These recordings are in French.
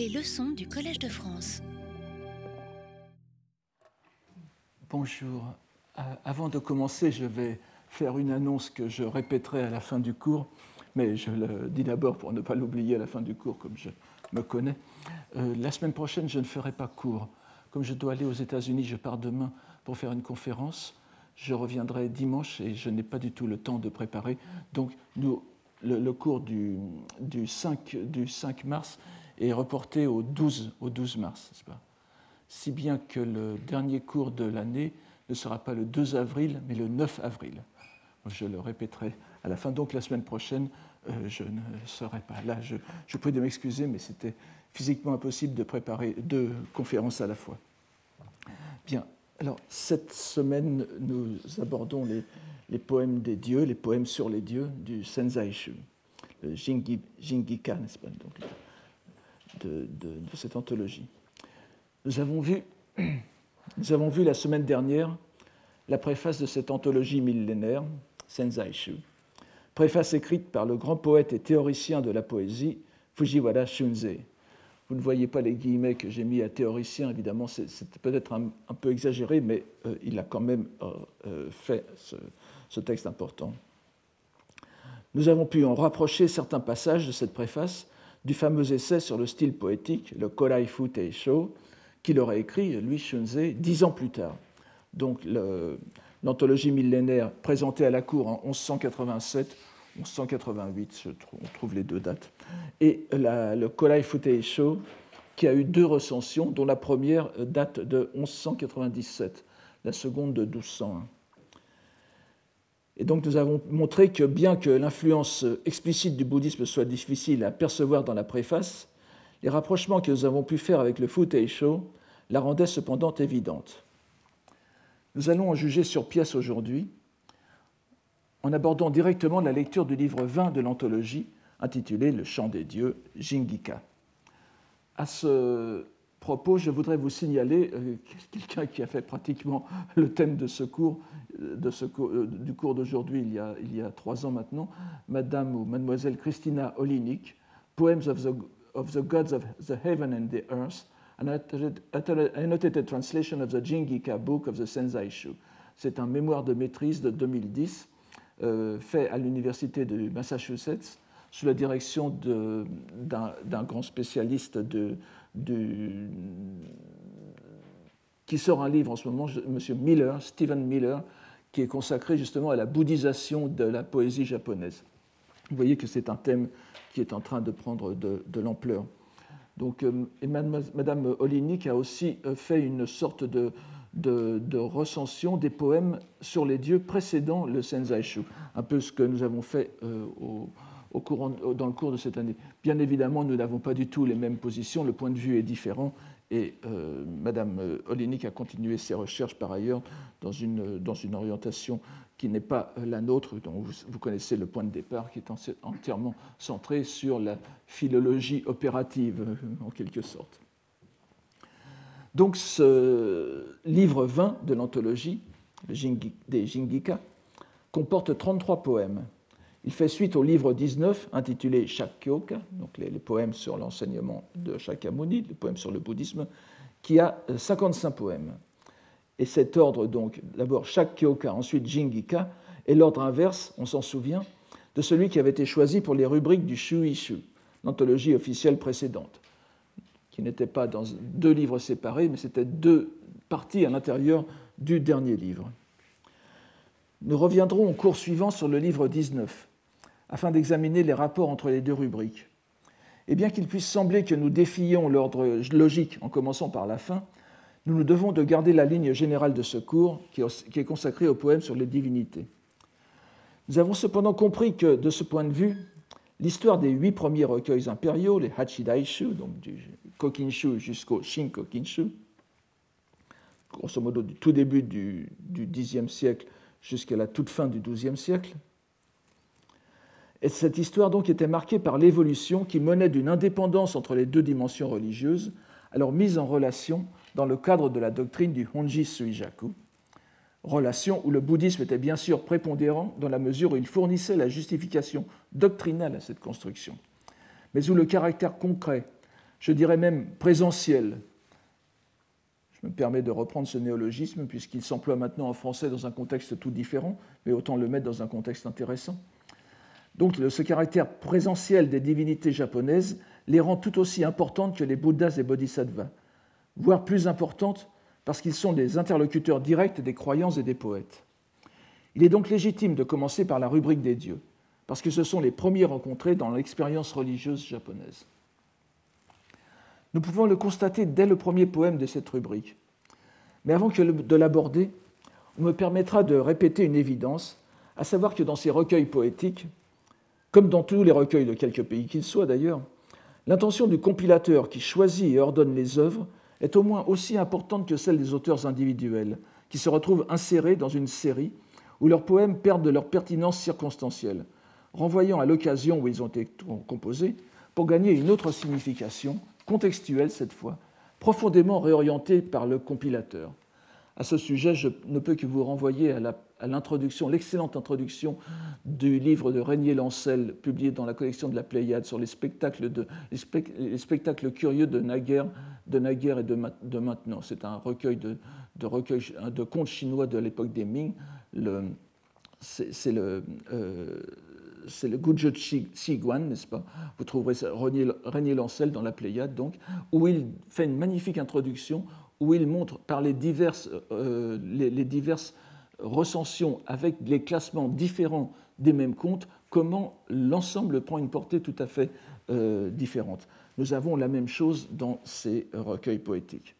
Les leçons du Collège de France. Bonjour. Euh, avant de commencer, je vais faire une annonce que je répéterai à la fin du cours, mais je le dis d'abord pour ne pas l'oublier à la fin du cours, comme je me connais. Euh, la semaine prochaine, je ne ferai pas cours. Comme je dois aller aux États-Unis, je pars demain pour faire une conférence. Je reviendrai dimanche et je n'ai pas du tout le temps de préparer. Donc, le, cours du, 5, du 5 mars est reporté au 12, au 12 mars, pas? Si bien que le dernier cours de l'année ne sera pas le 2 avril, mais le 9 avril. Je le répéterai à la fin. Donc la semaine prochaine, euh, je ne serai pas là. Je, je prie de m'excuser, mais c'était physiquement impossible de préparer deux conférences à la fois. Bien, alors cette semaine, nous abordons les, poèmes des dieux, les poèmes sur les dieux du Senzaishu, le Jingika, n'est-ce pas, de, cette anthologie. Nous avons, vu, nous avons vu la semaine dernière la préface de cette anthologie millénaire, Senzaishu, préface écrite par le grand poète et théoricien de la poésie, Fujiwara Shunzei. Vous ne voyez pas les guillemets que j'ai mis à théoricien, évidemment, c'est peut-être un, peu exagéré, mais euh, il a quand même euh, euh, fait ce texte important. Nous avons pu en rapprocher certains passages de cette préface du fameux essai sur le style poétique, le Korai Fu Teisho, qu'il aurait écrit, lui, Shunzei, dix ans plus tard. Donc l'anthologie millénaire présentée à la cour en 1187, 1188, on trouve les deux dates, et le Korai Fu Teisho, qui a eu deux recensions, dont la première date de 1197, la seconde de 1201. Et donc nous avons montré que bien que l'influence explicite du bouddhisme soit difficile à percevoir dans la préface, les rapprochements que nous avons pu faire avec le Fu Sho la rendaient cependant évidente. Nous allons en juger sur pièce aujourd'hui en abordant directement la lecture du livre 20 de l'anthologie intitulé Le chant des dieux, Jingika. À ce propos, je voudrais vous signaler euh, quelqu'un qui a fait pratiquement le thème de ce cours, de ce euh, du cours d'aujourd'hui il, il, y a trois ans maintenant, Madame ou Mademoiselle Christina Olinik, Poems of the, Gods of the Heaven and the Earth, an annotated translation of the Jingika Book of the Senzaishu. C'est un mémoire de maîtrise de 2010 euh, fait à l'Université de Massachusetts sous la direction d'un grand spécialiste de, qui sort un livre en ce moment, M. Miller, Stephen Miller, qui est consacré justement à la bouddhisation de la poésie japonaise. Vous voyez que c'est un thème qui est en train de prendre de, l'ampleur. Donc, euh, et Madame Olinik a aussi euh, fait une sorte de, recension des poèmes sur les dieux précédant le Senzaishu, un peu ce que nous avons fait euh, au, dans le cours de cette année. Bien évidemment, nous n'avons pas du tout les mêmes positions, le point de vue est différent, et euh, Madame euh, Olinik a continué ses recherches par ailleurs dans une, dans une orientation qui n'est pas la nôtre, dont vous, connaissez le point de départ, qui est entièrement centré sur la philologie opérative, euh, en quelque sorte. Donc ce livre 20 de l'anthologie des Jingika comporte 33 poèmes il fait suite au livre 19 intitulé Shakyoka, donc les, poèmes sur l'enseignement de Shakyamuni, les poèmes sur le bouddhisme, qui a 55 euh, poèmes. Et cet ordre, donc, d'abord Shakyoka, ensuite Jingika, est l'ordre inverse, on s'en souvient, de celui qui avait été choisi pour les rubriques du Shuishu, l'anthologie officielle précédente, qui n'était pas dans deux livres séparés, mais c'était deux parties à l'intérieur du dernier livre. Nous reviendrons au cours suivant sur le livre 19, afin d'examiner les rapports entre les deux rubriques. Et bien qu'il puisse sembler que nous défions l'ordre logique en commençant par la fin, nous nous devons de garder la ligne générale de ce cours qui est consacré au poème sur les divinités. Nous avons cependant compris que, de ce point de vue, l'histoire des huit premiers recueils impériaux, les Hachidaishu, donc du Kokinshu jusqu'au Shinkokinshu, grosso modo du tout début du, du Xe siècle jusqu'à la toute fin du XIIe siècle, et cette histoire donc était marquée par l'évolution qui menait d'une indépendance entre les deux dimensions religieuses, alors mise en relation dans le cadre de la doctrine du Honji Suijaku, relation où le bouddhisme était bien sûr prépondérant dans la mesure où il fournissait la justification doctrinale à cette construction, mais où le caractère concret je dirais même présentiel. Je me permets de reprendre ce néologisme puisqu'il s'emploie maintenant en français dans un contexte tout différent, mais autant le mettre dans un contexte intéressant. Donc ce caractère présentiel des divinités japonaises les rend tout aussi importantes que les Bouddhas et Bodhisattvas, voire plus importantes parce qu'ils sont des interlocuteurs directs des croyants et des poètes. Il est donc légitime de commencer par la rubrique des dieux, parce que ce sont les premiers rencontrés dans l'expérience religieuse japonaise. Nous pouvons le constater dès le premier poème de cette rubrique. Mais avant que de l'aborder, on me permettra de répéter une évidence, à savoir que dans ces recueils poétiques, comme dans tous les recueils de quelque pays qu'ils soient d'ailleurs, l'intention du compilateur qui choisit et ordonne les œuvres est au moins aussi importante que celle des auteurs individuels, qui se retrouvent insérés dans une série où leurs poèmes perdent de leur pertinence circonstancielle, renvoyant à l'occasion où ils ont été composés pour gagner une autre signification, contextuelle cette fois, profondément réorientée par le compilateur. À ce sujet, je ne peux que vous renvoyer à l'introduction, l'excellente introduction du livre de Régnier Lancel, publié dans la collection de la Pléiade, sur les spectacles, curieux de naguère, et de, maintenant. C'est un recueil de, contes chinois de l'époque des Ming. C'est le. Euh, c'est le Guju Guan, n'est-ce pas? Vous trouverez Régnier Lancel dans la Pléiade, donc, où il fait une magnifique introduction où il montre par les diverses, euh, les, diverses recensions avec les classements différents des mêmes contes, comment l'ensemble prend une portée tout à fait euh, différente. Nous avons la même chose dans ces recueils poétiques.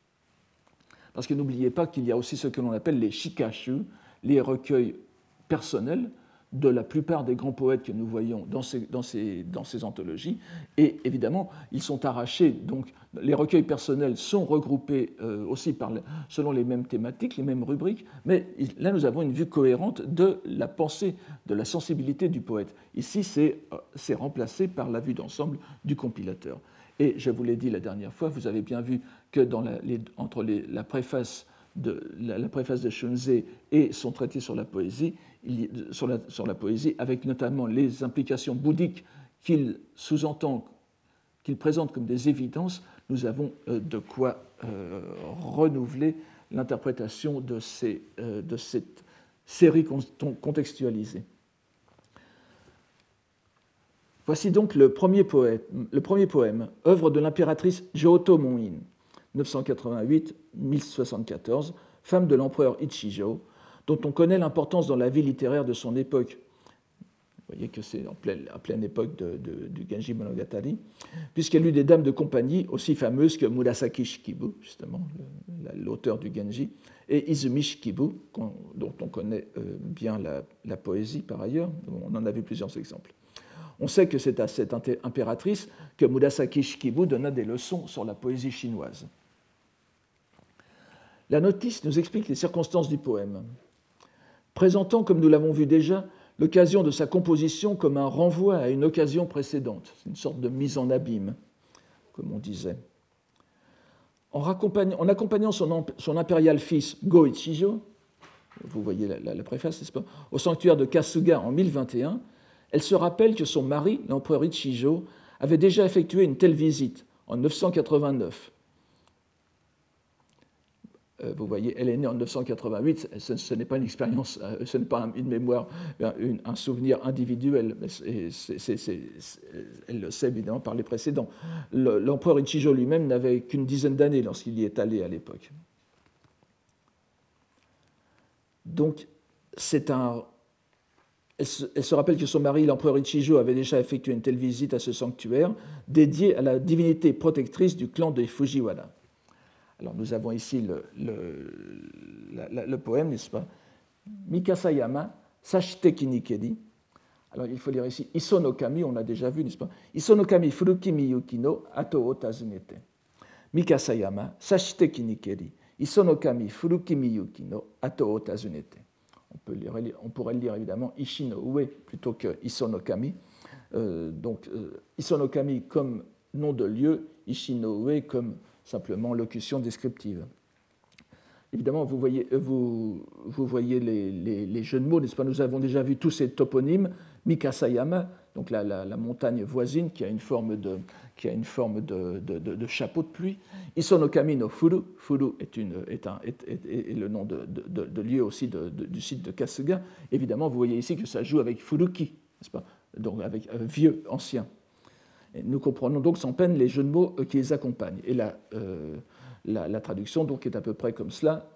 Parce que n'oubliez pas qu'il y a aussi ce que l'on appelle les shikashu, les recueils personnels, de la plupart des grands poètes que nous voyons dans ces, dans ces, dans ces anthologies. Et évidemment, ils sont arrachés, donc les recueils personnels sont regroupés euh, aussi par, selon les mêmes thématiques, les mêmes rubriques, mais là nous avons une vue cohérente de la pensée, de la sensibilité du poète. Ici, c'est euh, remplacé par la vue d'ensemble du compilateur. Et je vous l'ai dit la dernière fois, vous avez bien vu que dans la, entre la préface de, la, préface de et son traité sur la poésie, sur la, poésie, avec notamment les implications bouddhiques qu'il sous-entend, qu'il présente comme des évidences, nous avons euh, de quoi euh, renouveler l'interprétation de, euh, cette série contextualisée. Voici donc le premier, poème, œuvre de l'impératrice Joto Monin, 988-1074, femme de l'empereur Ichijo, dont on connaît l'importance dans la vie littéraire de son époque. Vous voyez que c'est en pleine, pleine, époque du Genji Monogatari, puisqu'elle eut des dames de compagnie aussi fameuses que Murasaki Shikibu, justement, l'auteur du Genji, et Izumi Shikibu, dont on connaît euh, bien la, la, poésie par ailleurs. On en a vu plusieurs exemples. On sait que c'est à cette impératrice que Murasaki Shikibu donna des leçons sur la poésie chinoise. La notice nous explique les circonstances du poème présentant, comme nous l'avons vu déjà, l'occasion de sa composition comme un renvoi à une occasion précédente, une sorte de mise en abîme, comme on disait. En, accompagnant son, impérial fils Go Ichijo, vous voyez la, préface, n'est-ce pas, au sanctuaire de Kasuga en 1021, elle se rappelle que son mari, l'empereur Ichijo, avait déjà effectué une telle visite en 989 euh, vous voyez, elle est née en 1988, ce, n'est pas une expérience, euh, ce n'est pas une mémoire, un, souvenir individuel, elle le sait évidemment par les précédents. L'empereur Ichijo lui-même n'avait qu'une dizaine d'années lorsqu'il y est allé à l'époque. Donc, c'est un. Elle se, elle se, rappelle que son mari, l'empereur Ichijo, avait déjà effectué une telle visite à ce sanctuaire dédié à la divinité protectrice du clan des Fujiwara. Alors nous avons ici le, poème, n'est-ce pas? Mikasayama, Sashite Kinikedi. Alors il faut lire ici Isonokami, on l'a déjà vu, n'est-ce pas? Isonokami Furuki Miyuki no Ato o Tazunete. Mikasayama, Sashite Kinikedi. Isonokami Furuki Miyuki no Ato o Tazunete. On, peut lire, on pourrait le lire évidemment Ishino Ue plutôt que Isonokami. Euh, donc euh, Isonokami comme nom de lieu, Ishino Ue comme simplement locution descriptive. Évidemment, vous voyez, euh, voyez les, jeux de mots, n'est-ce pas? Nous avons déjà vu tous ces toponymes. Mikasayama, donc la, montagne voisine qui a une forme de, chapeau de pluie. Isonokami no Furu, Furu est, le nom de, lieu aussi du site de Kasuga. Évidemment, vous voyez ici que ça joue avec Furuki, n'est-ce pas? Donc avec vieux, ancien. Nous comprenons donc sans peine les jeux de mots euh, qui les accompagnent. Et la, euh, la, traduction donc est à peu près comme cela.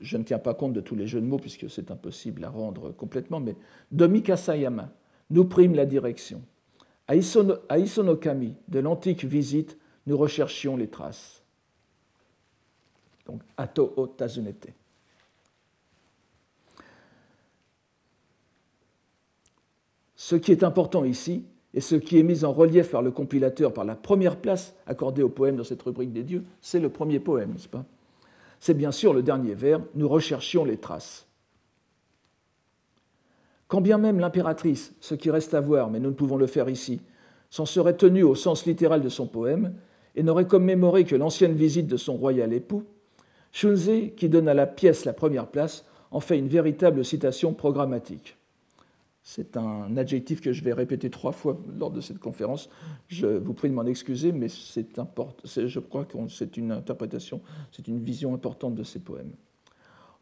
Je ne tiens pas compte de tous les jeux de mots puisque c'est impossible à rendre complètement, mais Domika Sayama nous prime la direction. À, Isonokami, de l'antique visite, nous recherchions les traces. Donc, Ato o Tazunete. Ce qui est important ici, et ce qui est mis en relief par le compilateur par la première place accordée au poème dans cette rubrique des dieux, c'est le premier poème, n'est-ce pas? C'est bien sûr le dernier vers, nous recherchions les traces. Quand bien même l'impératrice, ce qui reste à voir, mais nous ne pouvons le faire ici, s'en serait tenue au sens littéral de son poème et n'aurait commémoré que l'ancienne visite de son royal époux, Shunze, qui donne à la pièce la première place, en fait une véritable citation programmatique. C'est un adjectif que je vais répéter trois fois lors de cette conférence. Je vous prie de m'en excuser, mais c'est. Je crois que c'est une interprétation, c'est une vision importante de ces poèmes.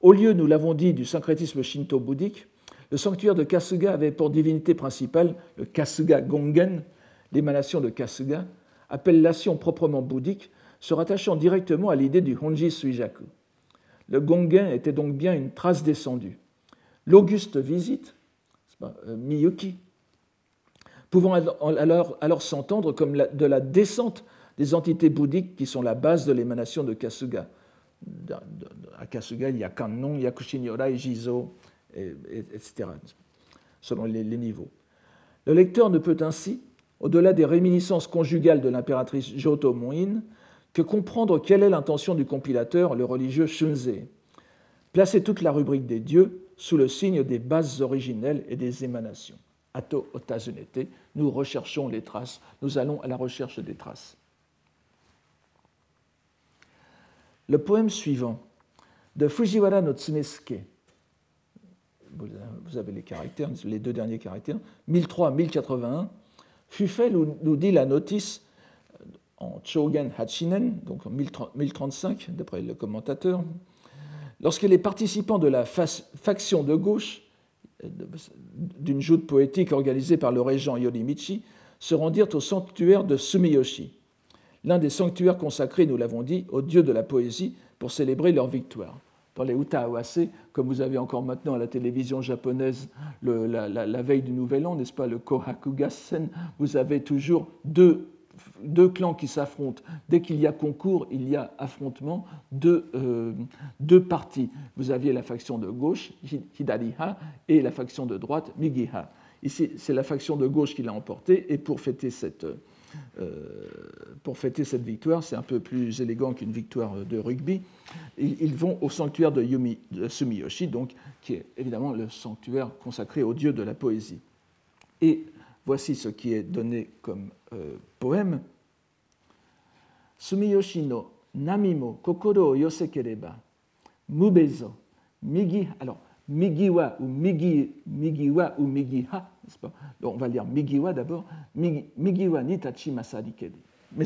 Au lieu, nous l'avons dit, du syncrétisme shinto-bouddhique, le sanctuaire de Kasuga avait pour divinité principale le Kasuga Gongen, l'émanation de Kasuga, appellation proprement bouddhique, se rattachant directement à l'idée du Honji Suijaku. Le Gongen était donc bien une trace descendue. L'auguste visite, Miyuki, pouvant alors, s'entendre comme de la descente des entités bouddhiques qui sont la base de l'émanation de Kasuga. À Kasuga, il y a Kannon, Yakushin Jizo, etc., selon les, niveaux. Le lecteur ne peut ainsi, au-delà des réminiscences conjugales de l'impératrice Joto Moin, que comprendre quelle est l'intention du compilateur, le religieux Shunze. Placer toute la rubrique des dieux sous le signe des bases originelles et des émanations. Ato otazunete, nous recherchons les traces, nous allons à la recherche des traces. Le poème suivant, de Fujiwara no Tsunesuke, vous avez les caractères, les deux derniers caractères, 1003-1081, fut fait, nous dit la notice, en Chogen Hachinen, donc en 1035, d'après le commentateur, lorsque les participants de la faction de gauche d'une joute poétique organisée par le régent Yorimichi se rendirent au sanctuaire de Sumiyoshi, l'un des sanctuaires consacrés, nous l'avons dit, aux dieux de la poésie pour célébrer leur victoire. Dans les Utaawase, comme vous avez encore maintenant à la télévision japonaise la, veille du Nouvel An, n'est-ce pas, le Kohakugassen, vous avez toujours deux, deux clans qui s'affrontent. Dès qu'il y a concours, il y a affrontement, deux, euh, deux parties. Vous aviez la faction de gauche, Hidariha, et la faction de droite, Migiha. Ici, c'est la faction de gauche qui l'a emporté, et pour fêter cette, euh, pour fêter cette victoire, c'est un peu plus élégant qu'une victoire de rugby, ils vont au sanctuaire de, Yumi, de Sumiyoshi, donc, qui est évidemment le sanctuaire consacré au dieu de la poésie. Et voici ce qui est donné comme euh, poème. Sumiyoshi no namimo kokoro yosekereba, mubezo, migi. Alors, Migiwa ou Migi, Migiwa ou Migiha, pas? Donc on va lire Migiwa d'abord. Migiwa ni Tachi Masadikeru. Vous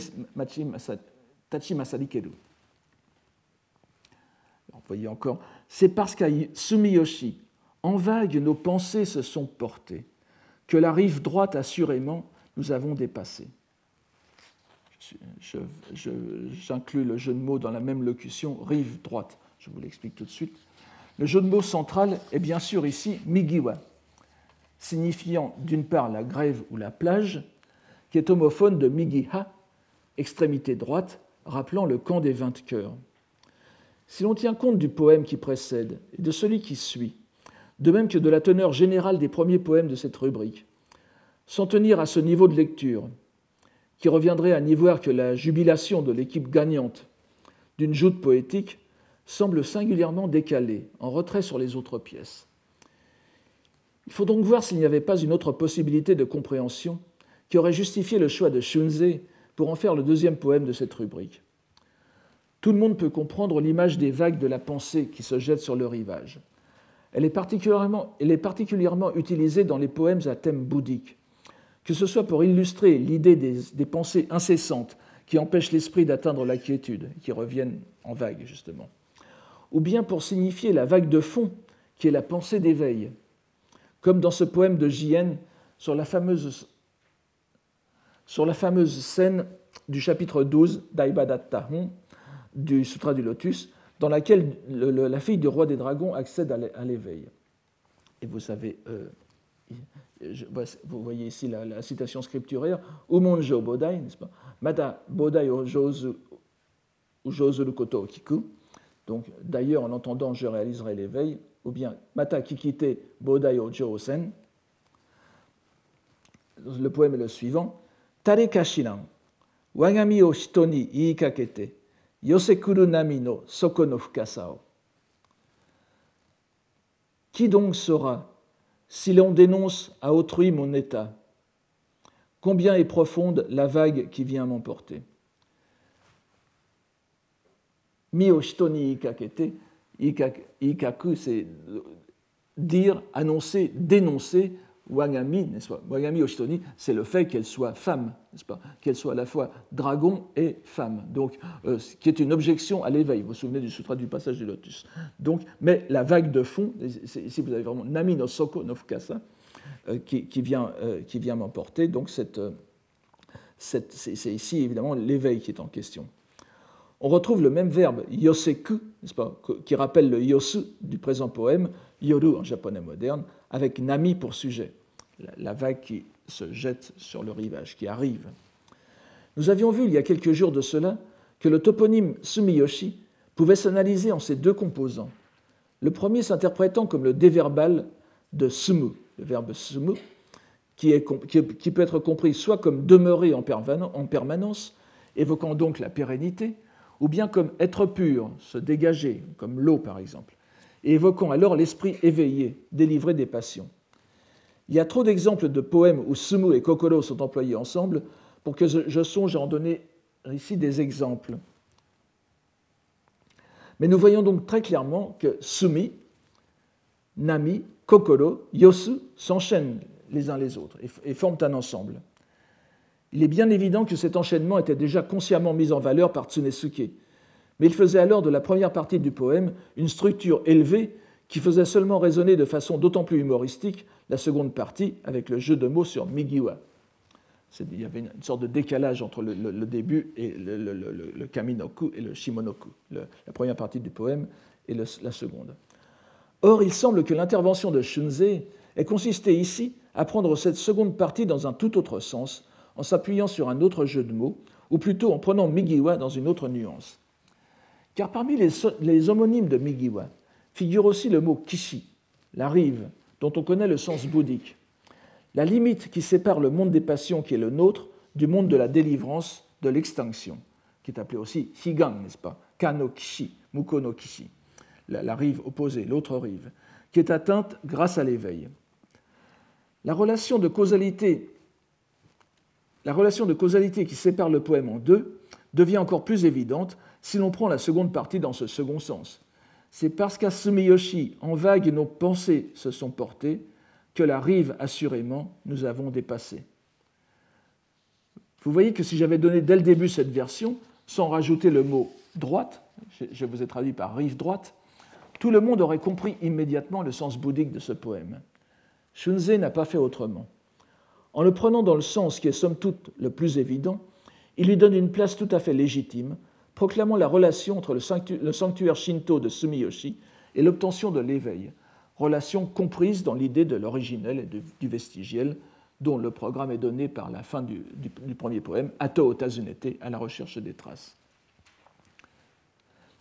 voyez encore, c'est parce qu'à Sumiyoshi, en vague, nos pensées se sont portées, que la rive droite, assurément, nous avons dépassé. J'inclus le jeu de mots dans la même locution, rive droite. Je vous l'explique tout de suite. Le jeu de mots central est bien sûr ici Migiwa, signifiant d'une part la grève ou la plage, qui est homophone de Migiha, extrémité droite, rappelant le camp des vingt cœurs. Si l'on tient compte du poème qui précède et de celui qui suit, de même que de la teneur générale des premiers poèmes de cette rubrique, sans tenir à ce niveau de lecture, qui reviendrait à n'y voir que la jubilation de l'équipe gagnante d'une joute poétique, semble singulièrement décalé, en retrait sur les autres pièces. Il faut donc voir s'il n'y avait pas une autre possibilité de compréhension qui aurait justifié le choix de Shunze pour en faire le deuxième poème de cette rubrique. Tout le monde peut comprendre l'image des vagues de la pensée qui se jettent sur le rivage. Elle est particulièrement, utilisée dans les poèmes à thème bouddhique, que ce soit pour illustrer l'idée des, pensées incessantes qui empêchent l'esprit d'atteindre la quiétude, qui reviennent en vague justement, ou bien pour signifier la vague de fond qui est la pensée d'éveil, comme dans ce poème de J.N. sur la fameuse, sur la fameuse scène du chapitre 12 d'Aibadatta du Sutra du Lotus, dans laquelle la fille du roi des dragons accède à l'éveil. Et vous savez, euh, vous voyez ici la, citation scripturaire, Umonjo Bodai, n'est-ce pas? Mata Bodai Ojozu Koto Kiku. Donc, d'ailleurs, en l'entendant, je réaliserai l'éveil, ou bien Mata Kikite Bodai Ojo Sen. Le poème est le suivant Tare Kashiran, Wagami o Iikakete, Yosekuru Nami no Soko no. Qui donc sera si l'on dénonce à autrui mon état, combien est profonde la vague qui vient m'emporter? Shitoni ikakete, ikaku, c'est dire, annoncer, dénoncer Wagami, n'est-ce pas? Wagami Oshitoni, c'est le fait qu'elle soit femme, n'est-ce pas? Qu'elle soit à la fois dragon et femme, donc, euh, qui est une objection à l'éveil. Vous vous souvenez du sutra du passage du lotus? Donc, mais la vague de fond, ici vous avez vraiment Nami no Soko no Fukasa, euh, qui, vient, euh, qui vient m'emporter. Donc, cette, cette, c'est ici évidemment l'éveil qui est en question. On retrouve le même verbe yoseku, n'est-ce pas, qui rappelle le yosu du présent poème, yoru en japonais moderne, avec nami pour sujet, la vague qui se jette sur le rivage, qui arrive. Nous avions vu il y a quelques jours de cela que le toponyme Sumiyoshi pouvait s'analyser en ces deux composants. Le premier s'interprétant comme le déverbal de sumu, le verbe sumu, qui, qui peut être compris soit comme demeurer en permanence, évoquant donc la pérennité, ou bien comme être pur, se dégager, comme l'eau par exemple, et évoquant alors l'esprit éveillé, délivré des passions. Il y a trop d'exemples de poèmes où sumu et kokoro sont employés ensemble pour que je songe à en donner ici des exemples. Mais nous voyons donc très clairement que sumi, nami, kokoro, yosu s'enchaînent les uns les autres et forment un ensemble. Il est bien évident que cet enchaînement était déjà consciemment mis en valeur par Tsunesuke, mais il faisait alors de la première partie du poème une structure élevée qui faisait seulement résonner de façon d'autant plus humoristique la seconde partie avec le jeu de mots sur Migiwa. Il y avait une sorte de décalage entre le, début et le, Kaminoku et le Shimonoku, la première partie du poème et la seconde. Or, il semble que l'intervention de Shunze ait consisté ici à prendre cette seconde partie dans un tout autre sens, en s'appuyant sur un autre jeu de mots, ou plutôt en prenant Migiwa dans une autre nuance. Car parmi les, homonymes de Migiwa figure aussi le mot Kishi, la rive, dont on connaît le sens bouddhique, la limite qui sépare le monde des passions qui est le nôtre du monde de la délivrance, de l'extinction, qui est appelé aussi Higan, n'est-ce pas? Kano Kishi, Muko no Kishi, la rive opposée, l'autre rive, qui est atteinte grâce à l'éveil. La relation de causalité la relation de causalité qui sépare le poème en deux devient encore plus évidente si l'on prend la seconde partie dans ce second sens. C'est parce qu'à Sumiyoshi, en vague, nos pensées se sont portées que la rive, assurément, nous avons dépassé. Vous voyez que si j'avais donné dès le début cette version, sans rajouter le mot droite, je vous ai traduit par rive droite, tout le monde aurait compris immédiatement le sens bouddhique de ce poème. Shunze n'a pas fait autrement. En le prenant dans le sens qui est somme toute le plus évident, il lui donne une place tout à fait légitime, proclamant la relation entre le sanctuaire shinto de Sumiyoshi et l'obtention de l'éveil, relation comprise dans l'idée de l'originel et du vestigiel, dont le programme est donné par la fin du, premier poème, Ato Otazunete, à la recherche des traces.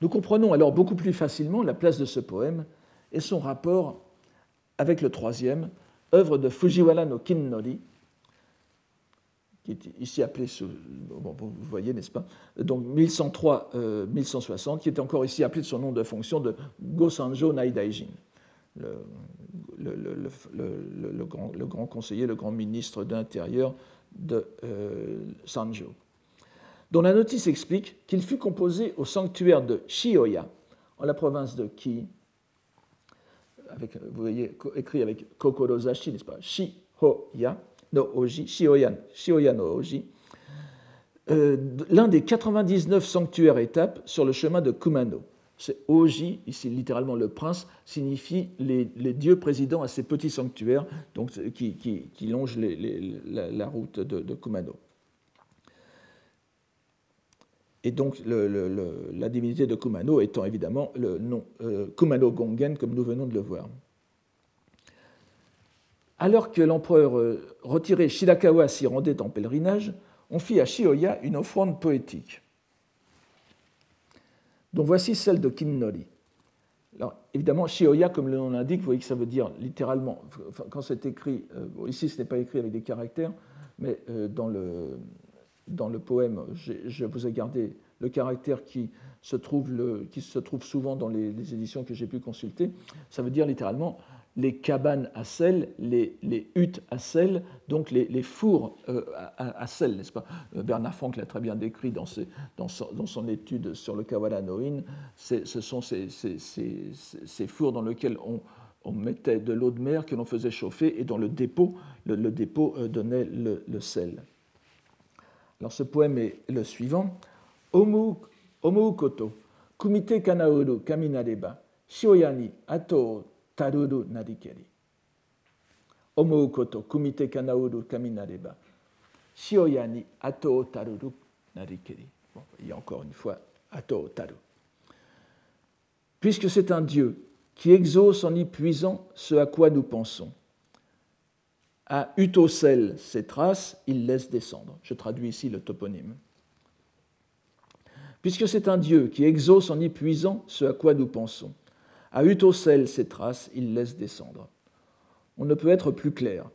Nous comprenons alors beaucoup plus facilement la place de ce poème et son rapport avec le troisième, œuvre de Fujiwara no Kinnori, qui est ici appelé, bon, vous voyez, n'est-ce pas? Donc 1103-1160, qui est encore ici appelé de son nom de fonction de Gosanjo Naidaijin, le, le, grand, conseiller, le grand ministre d'Intérieur de euh, Sanjo, dont la notice explique qu'il fut composé au sanctuaire de Shioya, en la province de Ki, avec, vous voyez, écrit avec Kokorozashi, n'est-ce pas? Shihoya, euh, l'un des 99 sanctuaires étapes sur le chemin de Kumano. C'est Oji, ici littéralement le prince, signifie les, dieux présidents à ces petits sanctuaires donc, qui, longent la, route de, Kumano. Et donc la divinité de Kumano étant évidemment le nom euh, Kumano Gongen, comme nous venons de le voir. Alors que l'empereur euh, retiré Shirakawa s'y rendait en pèlerinage, on fit à Shioya une offrande poétique dont voici celle de Kinnori. Alors, évidemment, Shioya, comme le nom l'indique, vous voyez que ça veut dire littéralement, quand c'est écrit, euh, ici ce n'est pas écrit avec des caractères, mais euh, dans, le, dans le poème, je vous ai gardé le caractère qui se trouve, le, qui se trouve souvent dans les, les éditions que j'ai pu consulter. Ça veut dire littéralement les cabanes à sel, les, huttes à sel, donc les, fours euh, à, sel, n'est-ce pas? Euh, Bernard Franck l'a très bien décrit dans, son, étude sur le Kawala Noin. Ce sont ces, fours dans lesquels on, mettait de l'eau de mer que l'on faisait chauffer et dont le dépôt, le, dépôt euh, donnait le, sel. Alors ce poème est le suivant. Kumite kanauru kaminareba, shioyani ato taruru narikeri. Omou koto kumite kanauru kaminareba. Shioya ni ato taruru narikeri. Bon, il y a encore une fois ato taru. Puisque c'est un Dieu qui exauce en y puisant ce à quoi nous pensons. À Utosel, ses traces, il laisse descendre. Je traduis ici le toponyme. Puisque c'est un Dieu qui exauce en y puisant ce à quoi nous pensons. À Utosel, ses traces, il laisse descendre. On ne peut être plus clair.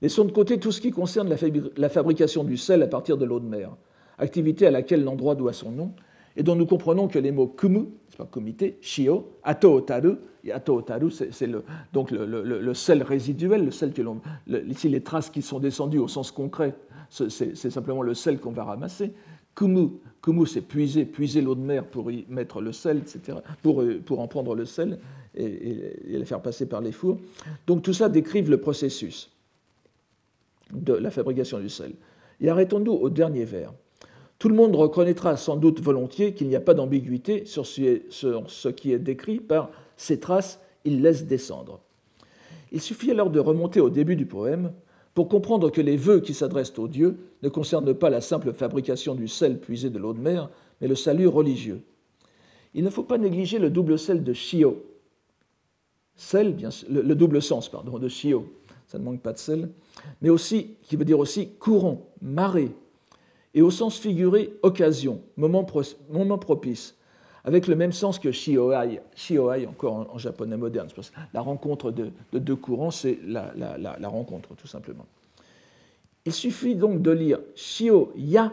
Laissons de côté tout ce qui concerne la fabrication du sel à partir de l'eau de mer, activité à laquelle l'endroit doit son nom, et dont nous comprenons que les mots kumu, c'est pas comité, shio, ato otaru, et ato otaru, c'est le, donc le, sel résiduel, le sel que l'on, ici les traces qui sont descendues au sens concret, c'est simplement le sel qu'on va ramasser. Kumu, c'est puiser, puiser l'eau de mer pour y mettre le sel, etc., pour, euh, pour en prendre le sel et, et, le faire passer par les fours. Donc tout ça décrive le processus de la fabrication du sel. Et arrêtons-nous au dernier vers. Tout le monde reconnaîtra sans doute volontiers qu'il n'y a pas d'ambiguïté sur ce qui est décrit par ces traces, il laisse descendre. Il suffit alors de remonter au début du poème pour comprendre que les vœux qui s'adressent aux dieux ne concernent pas la simple fabrication du sel puisé de l'eau de mer, mais le salut religieux. Il ne faut pas négliger le double sel de Shio. Sel, le, double sens pardon, de Shio, ça ne manque pas de sel, mais aussi, qui veut dire aussi courant, marée, et au sens figuré, occasion, moment propice, avec le même sens que shioai, shioai encore en, japonais moderne. La rencontre de, deux courants, c'est la, rencontre, tout simplement. Il suffit donc de lire shio-ya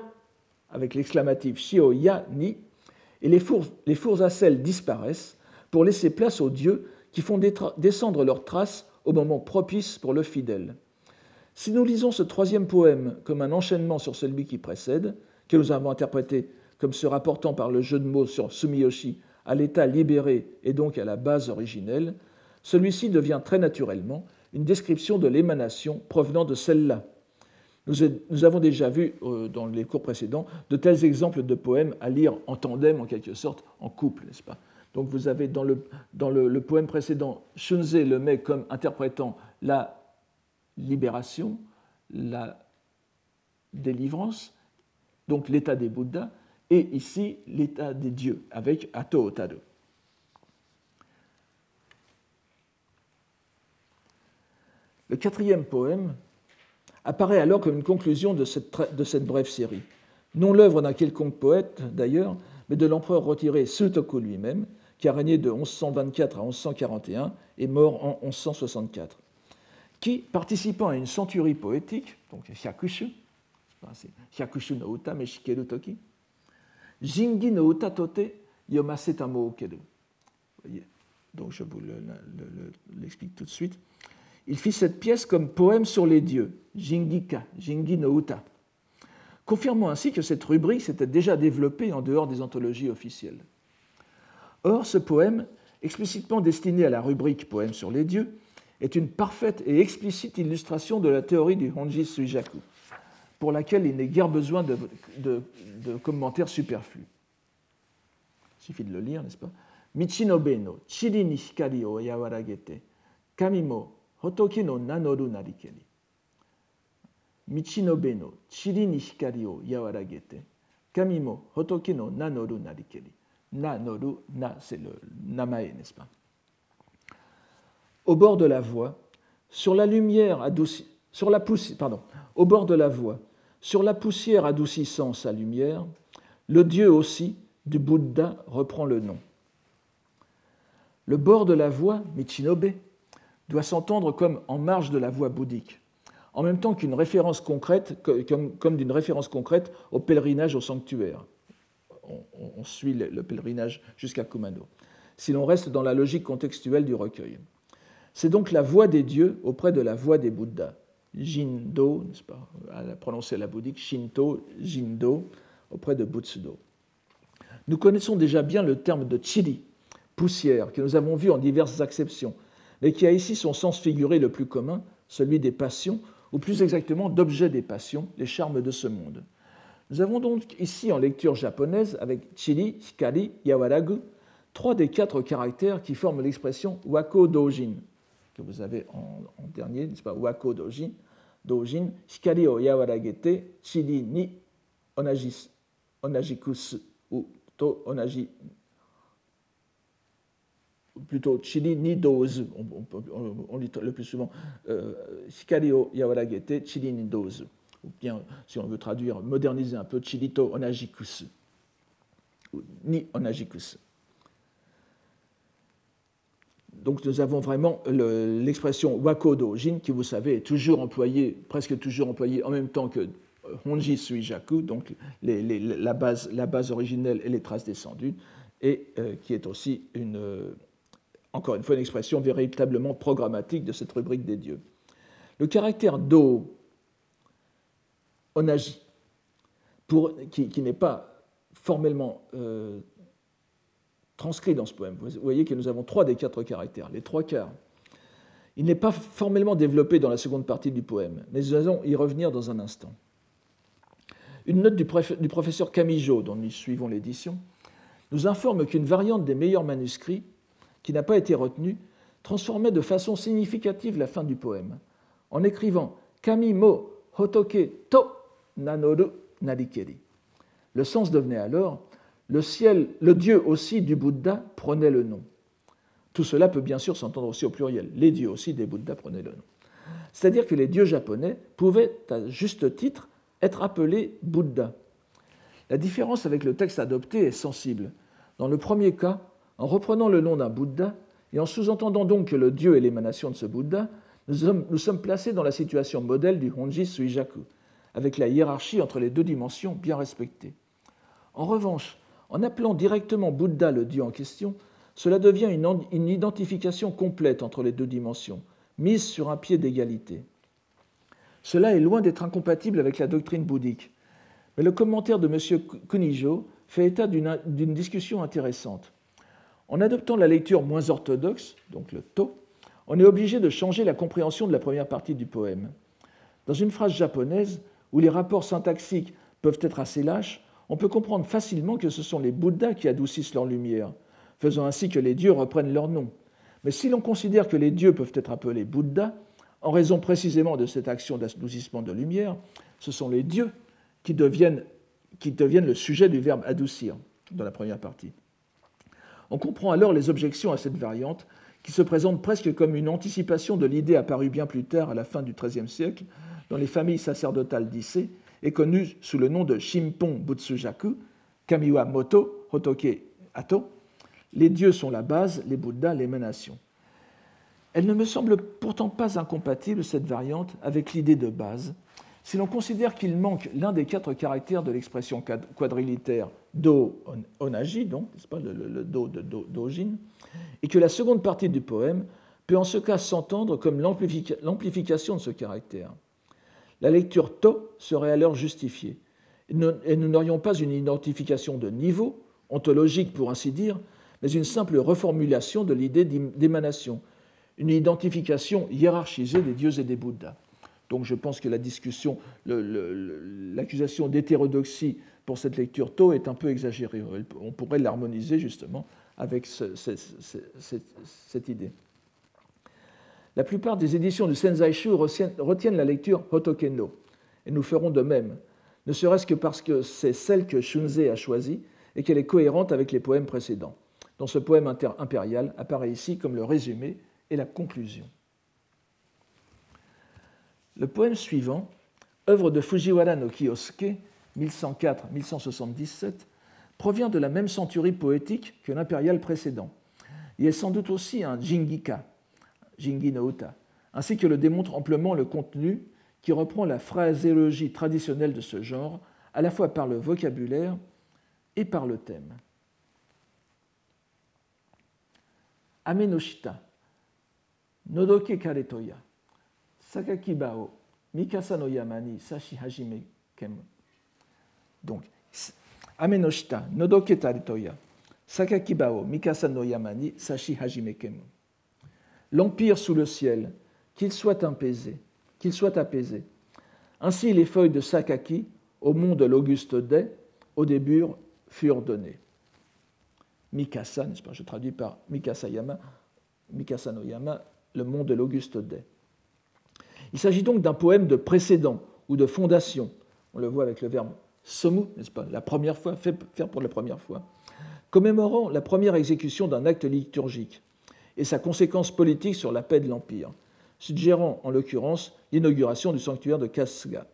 avec l'exclamatif shio-ya ni, et les fours, les fours à sel disparaissent pour laisser place aux dieux qui font descendre leurs traces au moment propice pour le fidèle. Si nous lisons ce troisième poème comme un enchaînement sur celui qui précède, que nous avons interprété comme se rapportant par le jeu de mots sur Sumiyoshi à l'état libéré et donc à la base originelle, celui-ci devient très naturellement une description de l'émanation provenant de celle-là. Nous, avons déjà vu euh, dans les cours précédents de tels exemples de poèmes à lire en tandem, en quelque sorte, en couple, n'est-ce pas? Donc vous avez dans, le, dans le, poème précédent, Shunze le met comme interprétant la libération, la délivrance, donc l'état des Bouddhas, et ici l'état des dieux avec Ato Otado. Le quatrième poème apparaît alors comme une conclusion de cette, de cette brève série. Non l'œuvre d'un quelconque poète, d'ailleurs, mais de l'empereur retiré Sutoku lui-même, qui a régné de 1124 à 1141 et mort en 1164, qui, participant à une centurie poétique, donc Hyakushu, Hyakushu no uta shikeru toki, Jingi no utatote yomaseta mookeru. Donc je vous l'explique tout de suite. Il fit cette pièce comme poème sur les dieux, Jingika, Jingi no Uta, confirmant ainsi que cette rubrique s'était déjà développée en dehors des anthologies officielles. Or, ce poème, explicitement destiné à la rubrique Poème sur les dieux, est une parfaite et explicite illustration de la théorie du Honji Suijaku, pour laquelle il n'est guère besoin de, de commentaires superflus. Il suffit de le lire, n'est-ce pas? Michinobe no chiri ni hikari o yawaragete, kami mo hotoki no nanoru narikeri. Michinobe no chiri ni hikari o yawaragete, kami mo hotoki no nanoru narikeri. Nanoru, na, c'est le namae, n'est-ce pas? Au bord de la voie, sur la lumière adoucie, sur la poussière, pardon, au bord de la voie, sur la poussière adoucissant sa lumière, le Dieu aussi du Bouddha reprend le nom. Le bord de la voie, Michinobe, doit s'entendre comme en marge de la voie bouddhique, en même temps qu'une référence concrète, comme, d'une référence concrète au pèlerinage au sanctuaire. On, suit le, pèlerinage jusqu'à Kumano, si l'on reste dans la logique contextuelle du recueil. C'est donc la voie des dieux auprès de la voie des Bouddhas. Jindo, n'est-ce pas, à prononcer la bouddhique, Shinto, Jindo, auprès de Butsudo. Nous connaissons déjà bien le terme de chiri, poussière, que nous avons vu en diverses acceptions, mais qui a ici son sens figuré le plus commun, celui des passions, ou plus exactement d'objets des passions, les charmes de ce monde. Nous avons donc ici en lecture japonaise, avec chiri, hikari, yawaragu, trois des quatre caractères qui forment l'expression wako dojin, que vous avez en, dernier, n'est-ce pas, wako dojin, dojin, hikari yawaragete, chiri ni onajis, onajikusu, ou onaji, plutôt chili ni dose, on, lit le plus souvent euh, yawaragete, chili ni dose. Ou bien, si on veut traduire, moderniser un peu, chilito onajikusu, ni onajikusu. Donc nous avons vraiment l'expression wako dojin qui, vous savez, est toujours employée, presque toujours employée en même temps que Honji Suijaku, donc la, base, la, base, originelle et les traces descendues, et euh, qui est aussi, une, euh, encore une fois, une expression véritablement programmatique de cette rubrique des dieux. Le caractère do, onaji, qui, n'est pas formellement euh, transcrit dans ce poème. Vous voyez que nous avons trois des quatre caractères, les trois quarts. Il n'est pas formellement développé dans la seconde partie du poème, mais nous allons y revenir dans un instant. Une note du, professeur Camigeau, dont nous suivons l'édition, nous informe qu'une variante des meilleurs manuscrits, qui n'a pas été retenue, transformait de façon significative la fin du poème, en écrivant Kami mo hotoke to nanoru narikeri. Le sens devenait alors le ciel, le Dieu aussi du Bouddha prenait le nom. Tout cela peut bien sûr s'entendre aussi au pluriel. Les dieux aussi des Bouddhas prenaient le nom. C'est-à-dire que les dieux japonais pouvaient, à juste titre, être appelé Bouddha. La différence avec le texte adopté est sensible. Dans le premier cas, en reprenant le nom d'un Bouddha et en sous-entendant donc que le Dieu est l'émanation de ce Bouddha, nous sommes, nous sommes, placés dans la situation modèle du Honji Suijaku, avec la hiérarchie entre les deux dimensions bien respectée. En revanche, en appelant directement Bouddha le Dieu en question, cela devient une, identification complète entre les deux dimensions, mise sur un pied d'égalité. Cela est loin d'être incompatible avec la doctrine bouddhique. Mais le commentaire de M. Kunijo fait état d'une discussion intéressante. En adoptant la lecture moins orthodoxe, donc le To, on est obligé de changer la compréhension de la première partie du poème. Dans une phrase japonaise, où les rapports syntaxiques peuvent être assez lâches, on peut comprendre facilement que ce sont les Bouddhas qui adoucissent leur lumière, faisant ainsi que les dieux reprennent leur nom. Mais si l'on considère que les dieux peuvent être appelés Bouddhas, en raison précisément de cette action d'adoucissement de lumière, ce sont les dieux qui deviennent, le sujet du verbe adoucir dans la première partie. On comprend alors les objections à cette variante qui se présente presque comme une anticipation de l'idée apparue bien plus tard à la fin du XIIIe siècle dans les familles sacerdotales d'Issé et connue sous le nom de Shimpon Butsujaku, Kamiwa Moto, Hotoke Ato. Les dieux sont la base, les Bouddhas l'émanation. Elle ne me semble pourtant pas incompatible, cette variante, avec l'idée de base, si l'on considère qu'il manque l'un des quatre caractères de l'expression quadrilitaire do onagi, donc, pas, le, do de do, dojin, et que la seconde partie du poème peut en ce cas s'entendre comme l'amplification de ce caractère. La lecture to serait alors justifiée, et nous n'aurions pas une identification de niveau, ontologique pour ainsi dire, mais une simple reformulation de l'idée d'émanation, une identification hiérarchisée des dieux et des Bouddhas. Donc je pense que la discussion, l'accusation d'hétérodoxie pour cette lecture tôt est un peu exagérée. On pourrait l'harmoniser justement avec cette idée. La plupart des éditions du Senzaishu retiennent la lecture Hotokeno, et nous ferons de même, ne serait-ce que parce que c'est celle que Shunze a choisie et qu'elle est cohérente avec les poèmes précédents. Dans ce poème impérial apparaît ici comme le résumé et la conclusion. Le poème suivant, œuvre de Fujiwara no Kiyosuke, 1104-1177, provient de la même centurie poétique que l'impérial précédent. Il est sans doute aussi un jingika, jingi no uta, ainsi que le démontre amplement le contenu qui reprend la phraséologie traditionnelle de ce genre, à la fois par le vocabulaire et par le thème. Amenoshita, Nodoke Karetoya, Sakaki Bao, Mikasa no Yamani, Sashi Hajime Kem. Donc, Amenoshita, Nodoke Karetoya, Sakaki Bao, Mikasa no Yamani, Sashi Hajime Kem. L'empire sous le ciel, qu'il soit apaisé, qu'il soit apaisé. Ainsi les feuilles de Sakaki, au mont de l'Auguste Dai, au début, furent données. Mikasa, n'est-ce pas Je traduis par Mikasa Yama, Mikasa no Yama, le mont de l'Auguste Dai. Il s'agit donc d'un poème de précédent ou de fondation. On le voit avec le verbe somu, n'est-ce pas La première fois, faire pour la première fois. Commémorant la première exécution d'un acte liturgique et sa conséquence politique sur la paix de l'Empire, suggérant en l'occurrence l'inauguration du sanctuaire de Kasuga.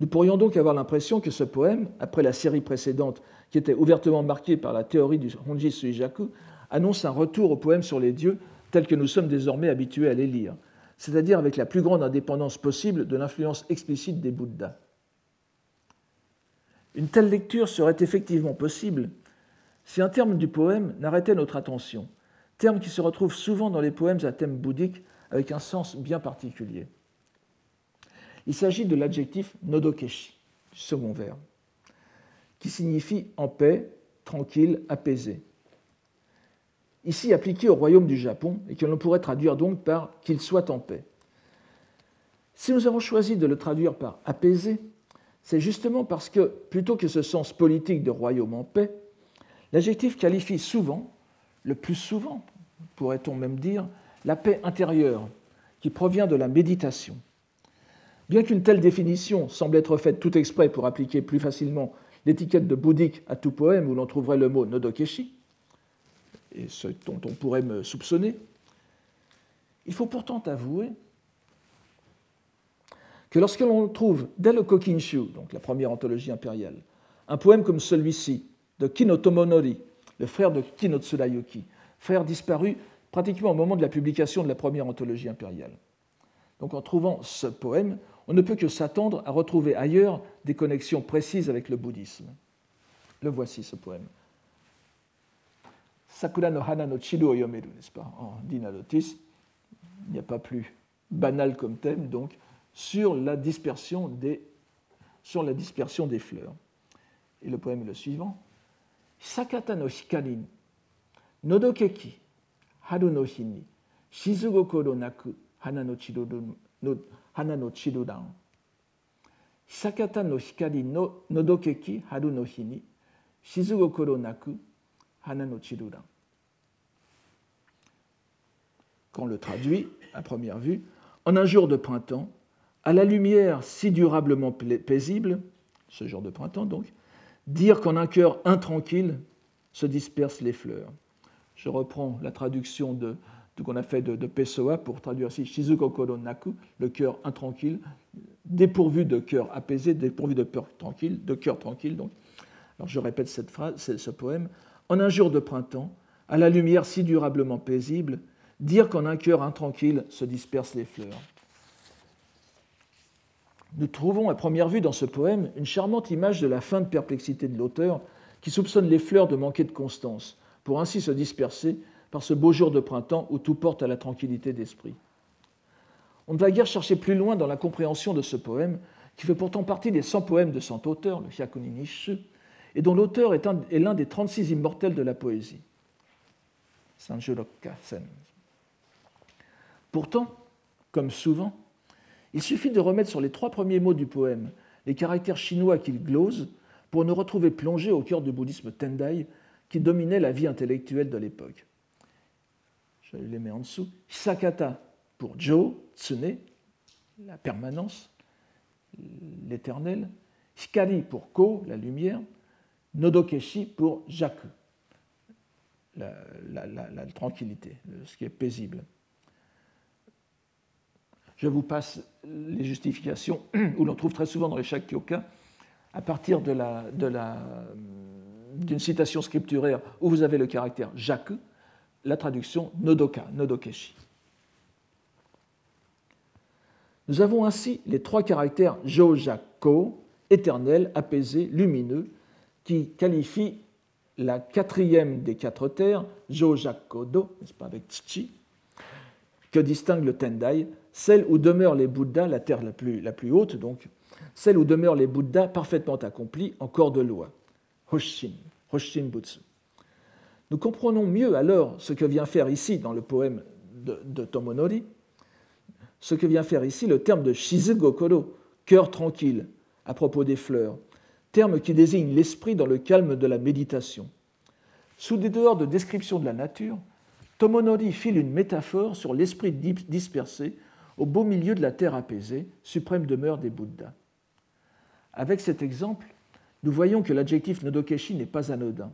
Nous pourrions donc avoir l'impression que ce poème, après la série précédente qui était ouvertement marquée par la théorie du Honji Suijaku, annonce un retour au poème sur les dieux tel que nous sommes désormais habitués à les lire, c'est-à-dire avec la plus grande indépendance possible de l'influence explicite des Bouddhas. Une telle lecture serait effectivement possible si un terme du poème n'arrêtait notre attention, terme qui se retrouve souvent dans les poèmes à thème bouddhique avec un sens bien particulier. Il s'agit de l'adjectif nodokeshi, second vers, qui signifie en paix, tranquille, apaisé. Ici appliqué au royaume du Japon et que l'on pourrait traduire donc par qu'il soit en paix. Si nous avons choisi de le traduire par apaisé, c'est justement parce que, plutôt que ce sens politique de royaume en paix, l'adjectif qualifie souvent, le plus souvent, pourrait-on même dire, la paix intérieure qui provient de la méditation. Bien qu'une telle définition semble être faite tout exprès pour appliquer plus facilement l'étiquette de bouddhique à tout poème où l'on trouverait le mot nodokeshi, et ce dont on pourrait me soupçonner, il faut pourtant avouer que lorsque l'on trouve dès le Kokinshu, donc la première anthologie impériale, un poème comme celui-ci de Kino Tomonori, le frère de Kino Tsurayuki, frère disparu pratiquement au moment de la publication de la première anthologie impériale. Donc en trouvant ce poème, on ne peut que s'attendre à retrouver ailleurs des connexions précises avec le bouddhisme. Le voici, ce poème. Sakura no hana no chiru o yomeru, n'est-ce pas? En dinalotis, il n'y a pas plus banal comme thème, donc, sur la dispersion des, sur la dispersion des fleurs. Et le poème est le suivant. Sakata no hikarin, nodokeki, 春の日に静心なく花の散るの花の散る蘭久方の光ののどけき春の日に静心なく花の散る蘭 Quand on le traduit, à première vue, en un jour de printemps, à la lumière si durablement paisible, ce jour de printemps donc, dire qu'en un cœur intranquille se dispersent les fleurs. Je reprends la traduction de, qu'on a fait de, Pessoa pour traduire ici Shizuko Naku, le cœur intranquille, dépourvu de cœur apaisé, dépourvu de peur tranquille, de cœur tranquille. Donc. Alors je répète cette phrase, ce poème. En un jour de printemps, à la lumière si durablement paisible, dire qu'en un cœur intranquille se dispersent les fleurs. Nous trouvons à première vue dans ce poème une charmante image de la fin de perplexité de l'auteur qui soupçonne les fleurs de manquer de constance pour ainsi se disperser par ce beau jour de printemps où tout porte à la tranquillité d'esprit. On ne va guère chercher plus loin dans la compréhension de ce poème, qui fait pourtant partie des 100 poèmes de son auteur, le Hyakuni Nishu, et dont l'auteur est l'un des 36 immortels de la poésie. Sanjuroka Sen. Pourtant, comme souvent, il suffit de remettre sur les trois premiers mots du poème les caractères chinois qu'il glose pour nous retrouver plongés au cœur du bouddhisme Tendai qui dominait la vie intellectuelle de l'époque. Je les mets en dessous. Hisakata pour Jo, Tsune, la permanence, l'éternel. Hikari pour Ko, la lumière. Nodokeshi pour Jaku, la, la, tranquillité, ce qui est paisible. Je vous passe les justifications où l'on trouve très souvent dans les Shakyoka à partir de de citation scripturaire où vous avez le caractère Jaku, la traduction Nodoka, Nodokeshi. Nous avons ainsi les trois caractères Jojako, éternel, apaisé, lumineux, qui qualifient la quatrième des quatre terres, Jojakodo, n'est-ce pas, avec Tchi, que distingue le Tendai, celle où demeurent les Bouddhas, la terre la plus, la plus haute, donc, celle où demeurent les Bouddhas parfaitement accomplis en corps de loi, Hoshin, Hoshin Butsu. Nous comprenons mieux alors ce que vient faire ici, dans le poème de, Tomonori, ce que vient faire ici le terme de Shizugokoro, cœur tranquille, à propos des fleurs, terme qui désigne l'esprit dans le calme de la méditation. Sous des dehors de description de la nature, Tomonori file une métaphore sur l'esprit dispersé au beau milieu de la terre apaisée, suprême demeure des Bouddhas. Avec cet exemple, nous voyons que l'adjectif Nodokeshi n'est pas anodin.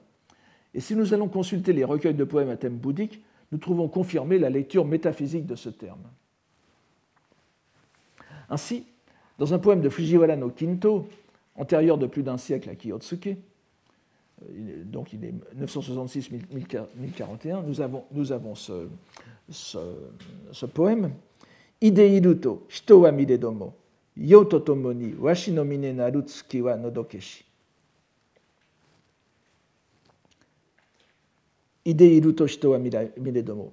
Et si nous allons consulter les recueils de poèmes à thème bouddhique, nous trouvons confirmée la lecture métaphysique de ce terme. Ainsi, dans un poème de Fujiwara no Kinto, antérieur de plus d'un siècle à Kiyotsuke, euh, donc il est 966-1041, nous avons, ce, poème Ideiruto nodokeshi. Ideiruto hito wa miredomo.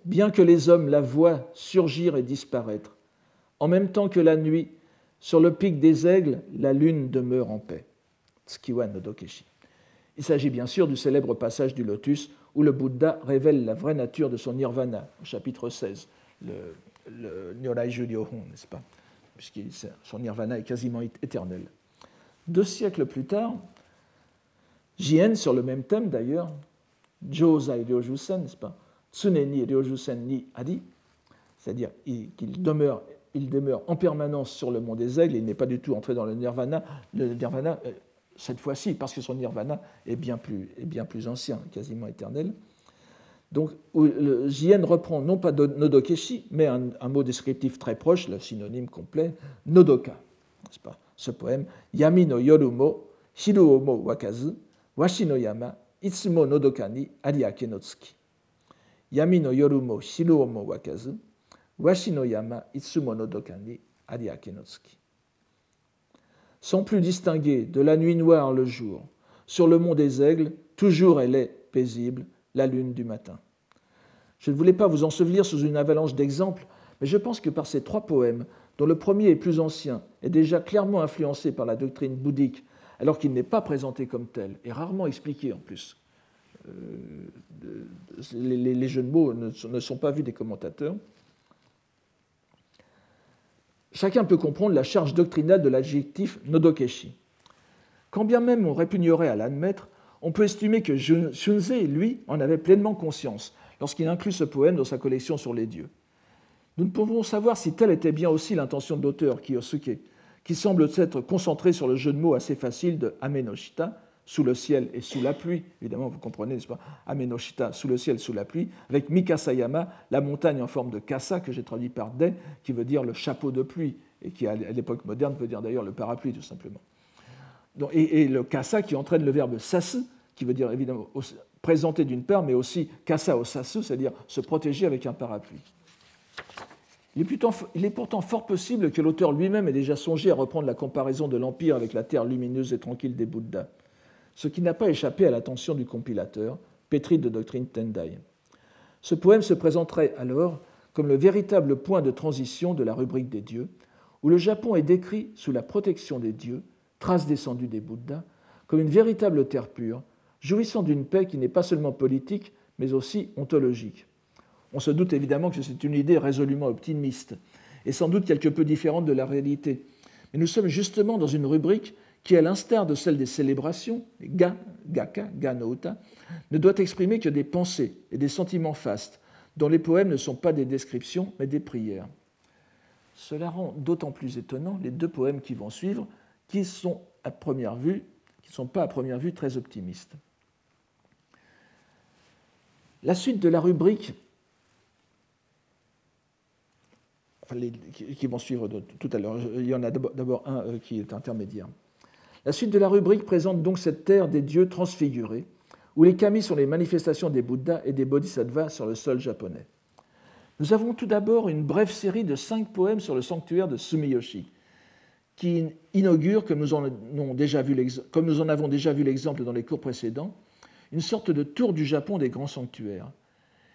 Bien que les hommes la voient surgir et disparaître, en même temps que la nuit sur le pic des aigles, la lune demeure en paix. Tsukiwa no Dokeshi. Il s'agit bien sûr du célèbre passage du lotus où le Bouddha révèle la vraie nature de son nirvana, au chapitre 16, le, le Nyorai n'est-ce pas? Puisque son nirvana est quasiment éternel. Deux siècles plus tard, Jien, sur le même thème d'ailleurs, Josai Ryojusen, n'est-ce pas? Tsuneni Ryojusen ni Adi, c'est-à-dire qu'il demeure il demeure en permanence sur le mont des aigles, il n'est pas du tout entré dans le nirvana. Le nirvana, euh, cette fois-ci, parce que son nirvana est bien plus, est bien plus ancien, quasiment éternel. Donc, le Jien reprend non pas Nodokeshi, mais un, mot descriptif très proche, le synonyme complet, Nodoka. Pas? Ce poème, Yami no yorumo, shiru mo wakazu, washi no yama, itsumo nodokani, ariake no tsuki. Yami no yorumo, shiru mo wakazu, Washi no yama itsumo no dokani ariake no tsuki. Sans plus distinguer de la nuit noire le jour, sur le mont des aigles, toujours elle est paisible, la lune du matin. Je ne voulais pas vous ensevelir sous une avalanche d'exemples, mais je pense que par ces trois poèmes, dont le premier est plus ancien, est déjà clairement influencé par la doctrine bouddhique, alors qu'il n'est pas présenté comme tel, et rarement expliqué en plus. Euh, les, jeux de mots ne sont pas vus des commentateurs chacun peut comprendre la charge doctrinale de l'adjectif Nodokeshi. Quand bien même on répugnerait à l'admettre, on peut estimer que Shunze, lui, en avait pleinement conscience lorsqu'il inclut ce poème dans sa collection sur les dieux. Nous ne pouvons savoir si telle était bien aussi l'intention de l'auteur, Kiyosuke, qui semble s'être concentré sur le jeu de mots assez facile de Amenoshita, sous le ciel et sous la pluie. Évidemment, vous comprenez, n'est-ce pas Amenoshita, sous le ciel, sous la pluie, avec Mikasayama, la montagne en forme de kasa, que j'ai traduit par de, qui veut dire le chapeau de pluie, et qui, à l'époque moderne, veut dire d'ailleurs le parapluie, tout simplement. et, le kasa qui entraîne le verbe sasu, qui veut dire évidemment présenter d'une part, mais aussi kasa au sasu, c'est-à-dire se protéger avec un parapluie. Il est pourtant fort possible que l'auteur lui-même ait déjà songé à reprendre la comparaison de l'Empire avec la terre lumineuse et tranquille des Bouddhas ce qui n'a pas échappé à l'attention du compilateur, pétri de doctrine Tendai. Ce poème se présenterait alors comme le véritable point de transition de la rubrique des dieux, où le Japon est décrit sous la protection des dieux, trace descendue des Bouddhas, comme une véritable terre pure, jouissant d'une paix qui n'est pas seulement politique, mais aussi ontologique. On se doute évidemment que c'est une idée résolument optimiste, et sans doute quelque peu différente de la réalité. Mais nous sommes justement dans une rubrique qui, à l'instar de celle des célébrations, ga, gaka, ne doit exprimer que des pensées et des sentiments fastes, dont les poèmes ne sont pas des descriptions, mais des prières. Cela rend d'autant plus étonnant les deux poèmes qui vont suivre, qui sont à première vue, qui ne sont pas à première vue très optimistes. La suite de la rubrique, qui vont suivre tout à l'heure, il y en a d'abord un euh, qui est intermédiaire. La suite de la rubrique présente donc cette terre des dieux transfigurés, où les kami sont les manifestations des Bouddhas et des Bodhisattvas sur le sol japonais. Nous avons tout d'abord une brève série de cinq poèmes sur le sanctuaire de Sumiyoshi, qui inaugure, comme nous en, comme nous en avons déjà vu l'exemple dans les cours précédents, une sorte de tour du Japon des grands sanctuaires.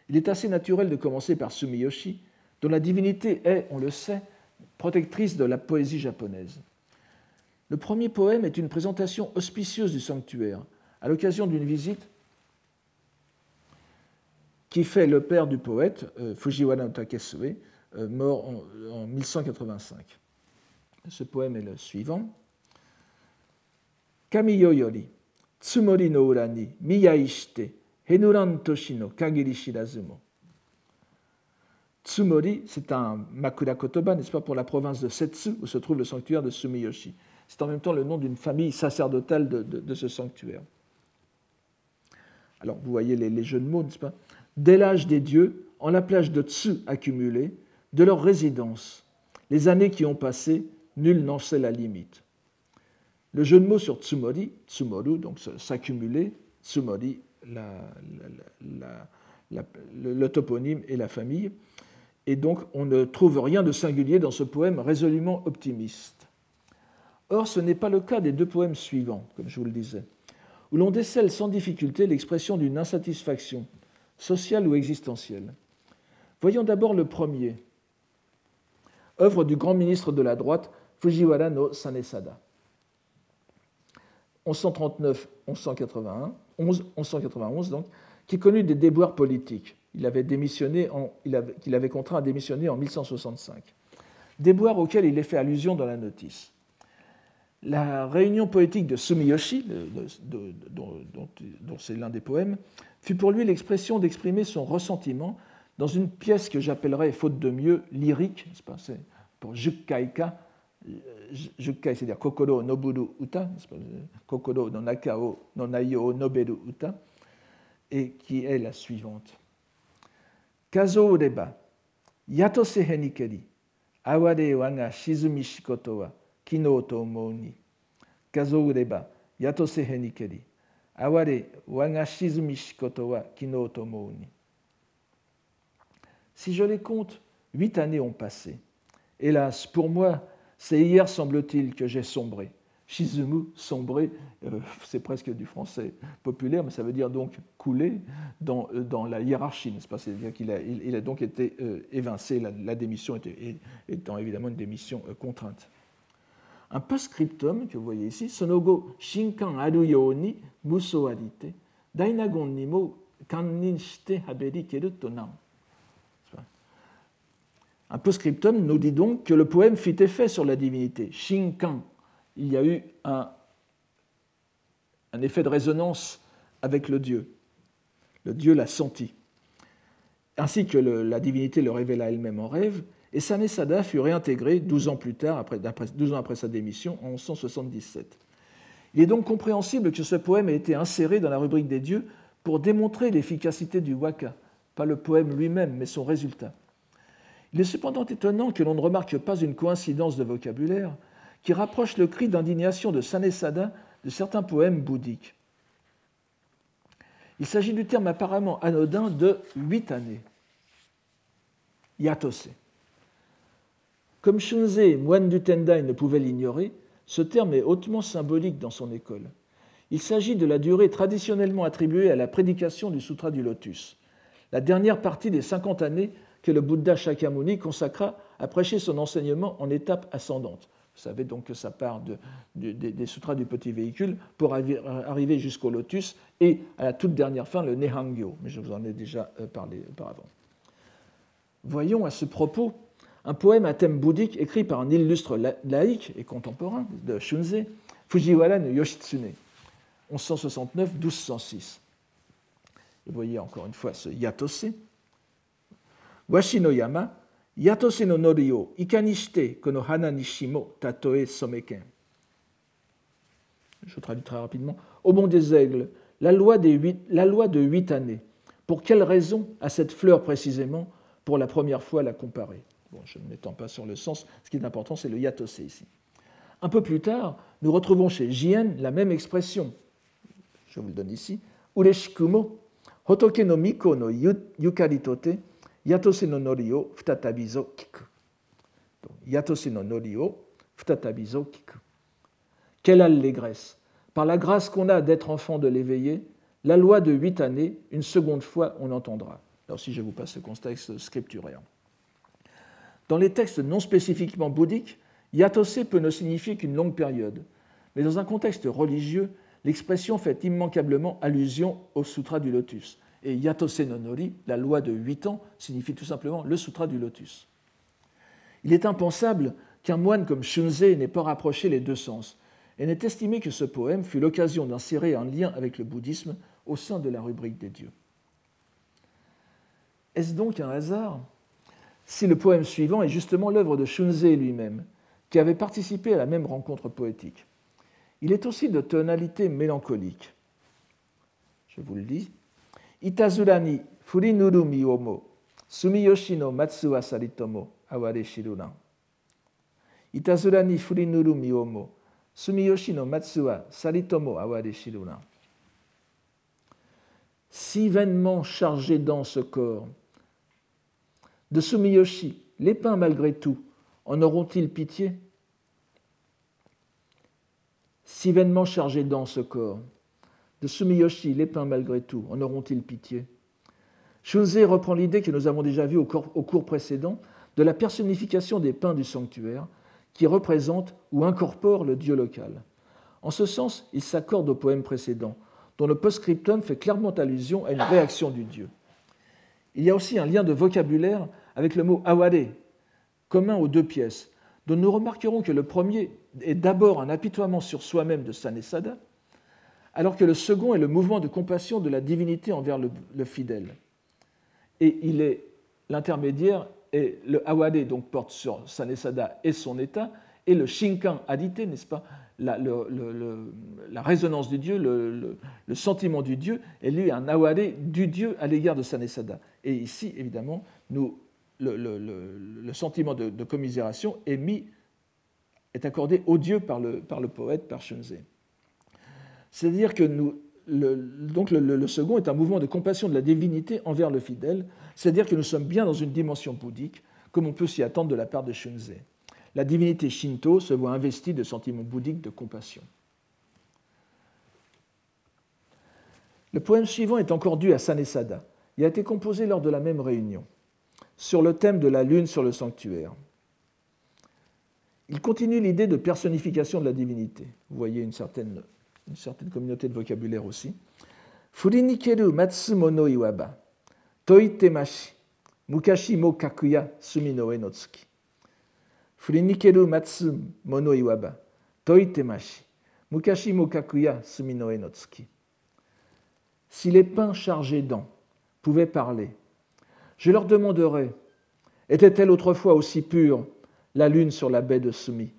Il est assez naturel de commencer par Sumiyoshi, dont la divinité est, on le sait, protectrice de la poésie japonaise. Le premier poème est une présentation auspicieuse du sanctuaire, à l'occasion d'une visite qui fait le père du poète, euh, Fujiwara Takesue, euh, mort en, 1185. Ce poème est le suivant. Kamiyo yori, tsumori no ura ni miyai shite, henuran kagiri. Tsumori, c'est un Makura Kotoba, n'est-ce pas, pour la province de Setsu, où se trouve le sanctuaire de Sumiyoshi. C'est en même temps le nom d'une famille sacerdotale de, ce sanctuaire. Alors, vous voyez les, jeux de mots, n'est-ce pas? Dès l'âge des dieux, en la plage de Tsu accumulée, de leur résidence. Les années qui ont passé, nul n'en sait la limite. Le jeu de mots sur Tsumori, Tsumoru, donc s'accumuler, Tsumori, le, toponyme et la famille. Et donc, on ne trouve rien de singulier dans ce poème résolument optimiste. Or, ce n'est pas le cas des deux poèmes suivants, comme je vous le disais, où l'on décèle sans difficulté l'expression d'une insatisfaction sociale ou existentielle. Voyons d'abord le premier, œuvre du grand ministre de la droite, Fujiwara no Sanesada. 1139-1181, 1191 donc, qui connut des déboires politiques. Il avait avait, qu'il avait contraint à démissionner en 1165. Déboires auxquels il est fait allusion dans la notice. La réunion poétique de Sumiyoshi, dont c'est l'un des poèmes, fut pour lui l'expression d'exprimer son ressentiment dans une pièce que j'appellerais, faute de mieux, lyrique, c'est pour Jukkaika, Jukkai, c'est-à-dire Kokoro Noburu Uta, Kokoro no Nakao no Noberu Uta, et qui est la suivante. Kazo ureba, yatose henikeri, aware wanga shizumi shikoto wa kino to omou ni. Kazo ureba, yatose henikeri, si je les compte, huit années ont passé. Hélas, pour moi, c'est hier, semble-t-il, que j'ai sombré. Shizumu, sombré, euh, c'est presque du français populaire, mais ça veut dire donc couler dans, euh, la hiérarchie, n'est-ce pas? C'est-à-dire qu'il a, donc été euh, évincé, la, démission étant évidemment une démission contrainte. Un post-scriptum que vous voyez ici, Sonogo Shinkan aru ni muso arite, dainagon ni mo kannin shite haberi keru to Un post-scriptum nous dit donc que le poème fit effet sur la divinité. Shinkan, il y a eu un, effet de résonance avec le Dieu. Le Dieu l'a senti. Ainsi que la divinité le révéla elle-même en rêve, et Sanesada fut réintégré 12 ans plus tard, après, 12 ans après sa démission, en 1177. Il est donc compréhensible que ce poème ait été inséré dans la rubrique des dieux pour démontrer l'efficacité du waka, pas le poème lui-même, mais son résultat. Il est cependant étonnant que l'on ne remarque pas une coïncidence de vocabulaire qui rapproche le cri d'indignation de Sanesada de certains poèmes bouddhiques. Il s'agit du terme apparemment anodin de huit années, yatose. Comme Shunzei, moine du Tendai, ne pouvait l'ignorer, ce terme est hautement symbolique dans son école. Il s'agit de la durée traditionnellement attribuée à la prédication du Sutra du Lotus, la dernière partie des 50 années que le Bouddha Shakyamuni consacra à prêcher son enseignement en étape ascendante. Vous savez donc que ça part des sutras du petit véhicule pour arriver jusqu'au lotus et à la toute dernière fin, le Nehangyo. Mais je vous en ai déjà euh, parlé auparavant. Voyons à ce propos un poème à thème bouddhique écrit par un illustre laïc et contemporain de Shunzei, Fujiwara no Yoshitsune, 1169-1206. Vous voyez encore une fois ce yatose. Washi no yama, yatose no nori o kono hana tatoe someken. Je traduis très rapidement. Au bon des aigles, la loi de huit années. Pour quelle raison à cette fleur précisément pour la première fois la comparer? Bon, je ne m'étends pas sur le sens, ce qui est important, c'est le yatose ici. Un peu plus tard, nous retrouvons chez Jien la même expression. Je vous le donne ici. Ureshikumo, hotoke no miko no yukaritote, yatose no nori o futatabizo kiku. Yatose no nori o kiku. Quelle allégresse Par la grâce qu'on a d'être enfant de l'éveillé, la loi de huit années, une seconde fois, on entendra. Alors si je vous passe ce contexte scripturéen. Dans les textes non spécifiquement bouddhiques, yatose peut ne signifier qu'une longue période, mais dans un contexte religieux, l'expression fait immanquablement allusion au Sutra du Lotus. Et yatose la loi de huit ans, signifie tout simplement le Sutra du Lotus. Il est impensable qu'un moine comme Shunzei n'ait pas rapproché les deux sens, et n'ait estimé que ce poème fut l'occasion d'insérer un lien avec le bouddhisme au sein de la rubrique des dieux. Est-ce donc un hasard si le poème suivant est justement l'œuvre de Shunzei lui-même, qui avait participé à la même rencontre poétique? Il est aussi de tonalité mélancolique. Je vous le dis. Itazurani furinuru miyomo, sumiyoshi no matsuwa saritomo, aware shiruran. Itazurani furinuru miyomo, sumiyoshi no matsuwa saritomo, aware shiruran. Si vainement chargé dans ce corps, de Sumiyoshi, les pins malgré tout, en auront-ils pitié? Si vainement chargés dans ce corps, de Sumiyoshi, les pins malgré tout, en auront-ils pitié? Shunzei reprend l'idée que nous avons déjà vue au cours précédent de la personnification des pins du sanctuaire, qui représente ou incorpore le dieu local. En ce sens, il s'accorde au poème précédent, dont le post-scriptum fait clairement allusion à une réaction du dieu. Il y a aussi un lien de vocabulaire avec le mot aware, commun aux deux pièces, dont nous remarquerons que le premier est d'abord un apitoiement sur soi-même de Sanesada, alors que le second est le mouvement de compassion de la divinité envers le, fidèle. Et il est l'intermédiaire, et le aware donc porte sur Sanesada et son état, et le shinkan adité, n'est-ce pas, la, résonance du Dieu, le, sentiment du Dieu, est lui un aware du Dieu à l'égard de Sanesada. Et ici, évidemment, nous le, sentiment de, commisération est accordé au Dieu par le, poète, par Shunzei. C'est-à-dire que nous, donc le, second est un mouvement de compassion de la divinité envers le fidèle, c'est-à-dire que nous sommes bien dans une dimension bouddhique, comme on peut s'y attendre de la part de Shunzei. La divinité Shinto se voit investie de sentiments bouddhiques de compassion. Le poème suivant est encore dû à Sanesada. Il a été composé lors de la même réunion sur le thème de la lune sur le sanctuaire. Il continue l'idée de personnification de la divinité. Vous voyez une certaine, une certaine communauté de vocabulaire aussi. Furinikeru matsumono iwaba, toitemashi, mukashi mo kakuya sumi no enotsuki. Furinikeru matsumono iwaba, toitemashi, mukashi mo kakuya sumi no enotsuki. Si les pins chargés d'an pouvaient parler, je leur demanderai, était-elle autrefois aussi pure, la lune sur la baie de Sumi?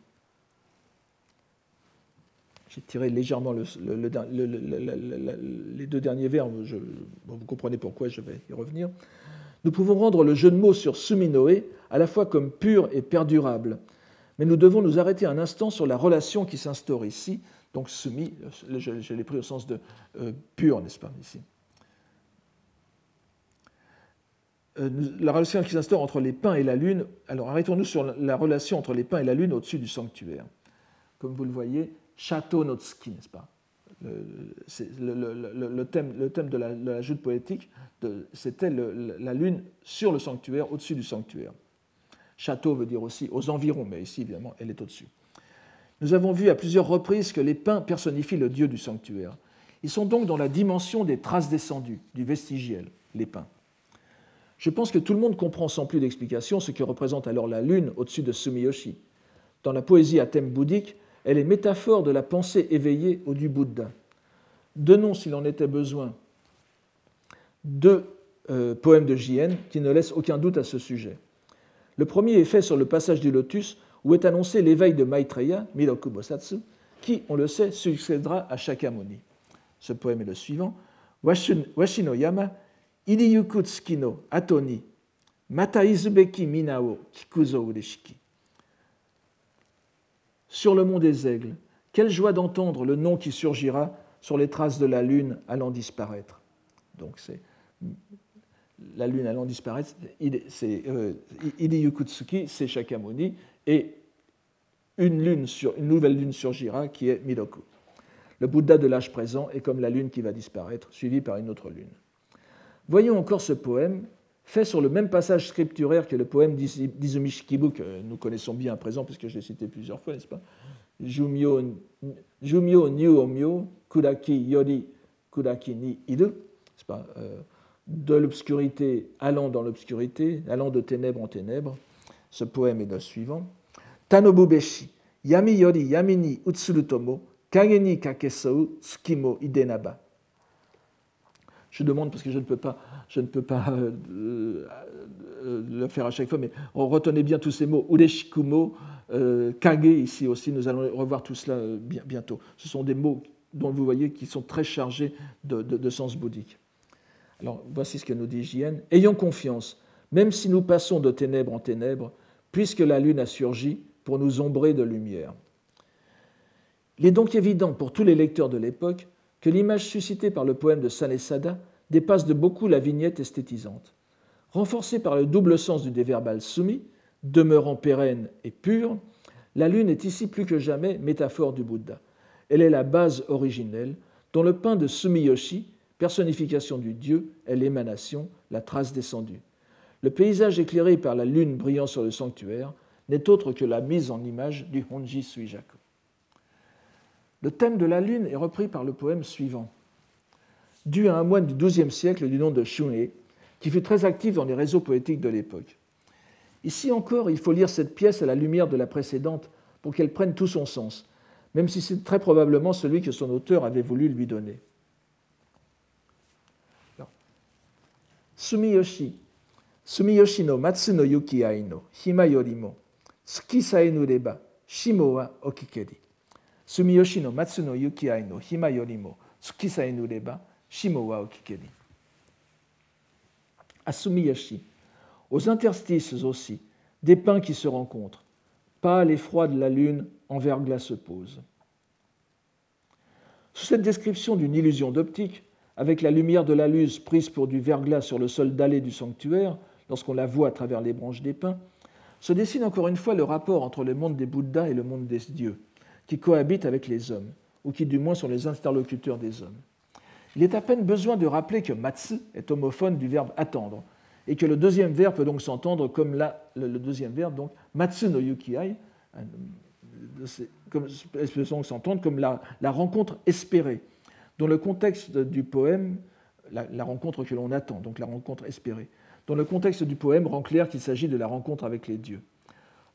J'ai tiré légèrement les deux derniers vers, vous comprenez pourquoi, je vais y revenir. Nous pouvons rendre le jeu de mots sur Suminoé à la fois comme pur et perdurable, mais nous devons nous arrêter un instant sur la relation qui s'instaure ici. Donc Sumi, je, l'ai pris au sens de euh, pur, n'est-ce pas, ici Euh, la relation qui s'instaure entre les pins et la lune. Alors arrêtons-nous sur la relation entre les pins et la lune au-dessus du sanctuaire. Comme vous le voyez, château Notski, n'est-ce pas? Le, thème, le thème de la, de joute poétique, c'était la lune sur le sanctuaire, au-dessus du sanctuaire. Château veut dire aussi aux environs, mais ici, évidemment, elle est au-dessus. Nous avons vu à plusieurs reprises que les pins personnifient le dieu du sanctuaire. Ils sont donc dans la dimension des traces descendues, du vestigiel, les pins. Je pense que tout le monde comprend sans plus d'explication ce que représente alors la lune au-dessus de Sumiyoshi. Dans la poésie à thème bouddhique, elle est métaphore de la pensée éveillée au du Bouddha. Donnons, s'il en était besoin, deux euh, poèmes de JN qui ne laissent aucun doute à ce sujet. Le premier est fait sur le passage du lotus où est annoncé l'éveil de Maitreya, Miroku Bosatsu, qui, on le sait, succédera à Shakyamuni. Ce poème est le suivant. Washino Yama Iriyuku no Atoni Mata izubeki minao kikuzo ureshiki. Sur le mont des aigles, quelle joie d'entendre le nom qui surgira sur les traces de la lune allant disparaître. Donc c'est la lune allant disparaître, c'est euh, c'est Shakyamuni, et une, lune une nouvelle lune surgira qui est Miroku. Le Bouddha de l'âge présent est comme la lune qui va disparaître, suivie par une autre lune. Voyons encore ce poème, fait sur le même passage scripturaire que le poème d'Izumi que nous connaissons bien à présent, puisque je l'ai cité plusieurs fois, n'est-ce pas? Jumyo, Jumyo Omyo, Kuraki Yori Kuraki ni Iru, euh, De l'obscurité allant dans l'obscurité, allant de ténèbres en ténèbres. Ce poème est le suivant. Tanobubeshi, Yami Yori Yamini Utsurutomo, Kageni Kakesou, Tsukimo Idenaba je demande parce que je ne peux pas, je ne peux pas euh, euh, le faire à chaque fois, mais retenez bien tous ces mots. Ureshikumo, euh, kage ici aussi, nous allons revoir tout cela bientôt. Ce sont des mots dont vous voyez qui sont très chargés de, sens bouddhique. Alors voici ce que nous dit Jien. Ayons confiance, même si nous passons de ténèbres en ténèbres, puisque la lune a surgi pour nous ombrer de lumière. Il est donc évident pour tous les lecteurs de l'époque que l'image suscitée par le poème de Sanesada dépasse de beaucoup la vignette esthétisante. Renforcée par le double sens du déverbal soumis, demeurant pérenne et pure, la lune est ici plus que jamais métaphore du Bouddha. Elle est la base originelle dont le pain de Sumiyoshi, personnification du Dieu, est l'émanation, la trace descendue. Le paysage éclairé par la lune brillant sur le sanctuaire n'est autre que la mise en image du Honji Suijaku. Le thème de la lune est repris par le poème suivant, dû à un moine du XIIe siècle du nom de Shun'e, qui fut très actif dans les réseaux poétiques de l'époque. Ici encore, il faut lire cette pièce à la lumière de la précédente pour qu'elle prenne tout son sens, même si c'est très probablement celui que son auteur avait voulu lui donner. Sumiyoshi, Sumiyoshi no Matsu Yuki no Hima yorimo, Tsuki saenureba, Shimo okikeri. Sumiyoshi no Matsu no Yuki no Hima yorimo tsuki sae nureba shimo wa okikeri. À Sumiyoshi, aux interstices aussi, des pins qui se rencontrent, pâle et froid de la lune en verglas se pose. Sous cette description d'une illusion d'optique, avec la lumière de la luz prise pour du verglas sur le sol dallé du sanctuaire, lorsqu'on la voit à travers les branches des pins, se dessine encore une fois le rapport entre le monde des Bouddhas et le monde des dieux qui cohabitent avec les hommes, ou qui du moins sont les interlocuteurs des hommes. Il est à peine besoin de rappeler que matsu est homophone du verbe attendre, et que le deuxième verbe peut donc s'entendre comme la, le, deuxième verbe, donc matsu no yukiai, comme, s'entendre comme la, la, rencontre espérée, dans le contexte du poème, la, la rencontre que l'on attend, donc la rencontre espérée. Dans le contexte du poème rend clair qu'il s'agit de la rencontre avec les dieux.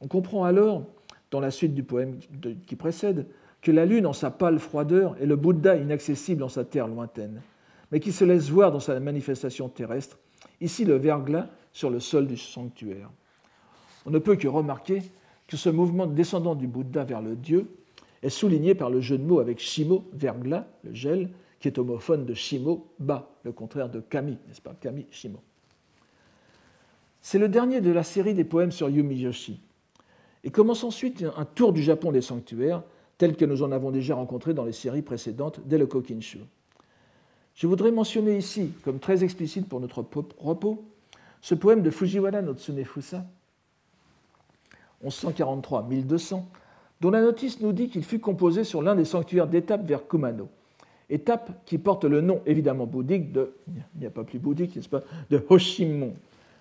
On comprend alors dans la suite du poème qui précède, que la lune en sa pâle froideur est le Bouddha inaccessible en sa terre lointaine, mais qui se laisse voir dans sa manifestation terrestre, ici le verglas sur le sol du sanctuaire. On ne peut que remarquer que ce mouvement descendant du Bouddha vers le Dieu est souligné par le jeu de mots avec Shimo, verglas, le gel, qui est homophone de Shimo, bas, le contraire de Kami, n'est-ce pas? Kami, Shimo. C'est le dernier de la série des poèmes sur Yumiyoshi. Et commence ensuite un tour du Japon des sanctuaires, tel que nous en avons déjà rencontré dans les séries précédentes dès le Kokinshu. Je voudrais mentionner ici, comme très explicite pour notre repos, ce poème de Fujiwara no Tsunefusa, 1143-1200, dont la notice nous dit qu'il fut composé sur l'un des sanctuaires d'étape vers Kumano, étape qui porte le nom évidemment bouddhique de, il n'y a pas plus bouddhique, n'est-ce pas, de Hoshimon,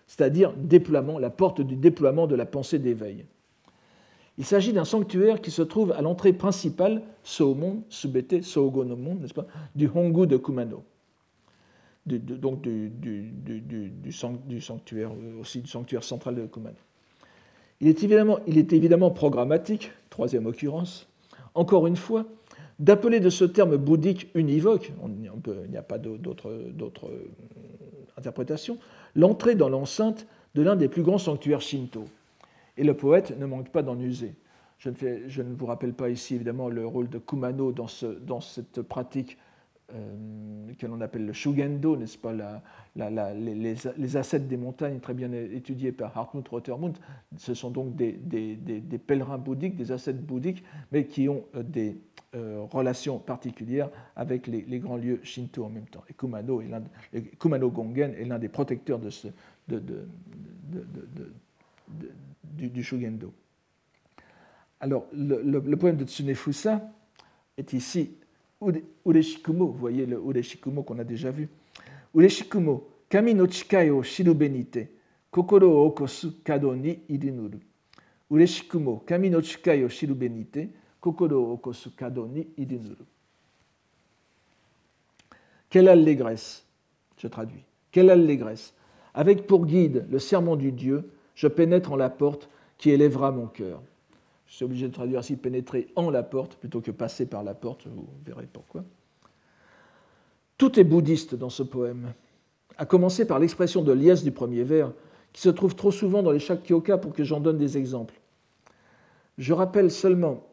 c'est-à-dire déploiement, la porte du déploiement de la pensée d'éveil. Il s'agit d'un sanctuaire qui se trouve à l'entrée principale, Soomon, Subete, Soogonomon, n'est-ce pas, du Hongu de Kumano. donc du, sanctuaire, aussi du sanctuaire central de Kumano. Il est, évidemment, programmatique, troisième occurrence, encore une fois, d'appeler de ce terme bouddhique univoque, il n'y a pas d'autre euh, interprétation, l'entrée dans l'enceinte de l'un des plus grands sanctuaires shinto. Et le poète ne manque pas d'en user. Je ne, vous rappelle pas ici évidemment le rôle de Kumano dans, ce, dans cette pratique euh, que l'on appelle le Shugendo, n'est-ce pas, les, les, ascètes des montagnes, très bien étudiés par Hartmut Rotermund. Ce sont donc des, pèlerins bouddhiques, des ascètes bouddhiques, mais qui ont euh, des euh, relations particulières avec les, grands lieux Shinto en même temps. Et Kumano Gongen est l'un des protecteurs de ce, de, du, Shugendo. Alors, le, le poème de Tsunefusa est ici Ureshikumo, vous voyez le Ureshikumo qu'on a déjà vu. Ureshikumo, kami no chikai o shirube nite, kokoro o okosu kado ni irinuru. Ureshikumo, kami no chikai o shirube nite, kokoro o okosu kado ni irinuru. Quelle allégresse, je traduis, quelle allégresse. Avec pour guide le serment du Dieu, je pénètre en la porte qui élèvera mon cœur. Je suis obligé de traduire ainsi pénétrer en la porte plutôt que passer par la porte, vous verrez pourquoi. Tout est bouddhiste dans ce poème, à commencer par l'expression de liesse du premier vers, qui se trouve trop souvent dans les Shakyoka pour que j'en donne des exemples. Je rappelle seulement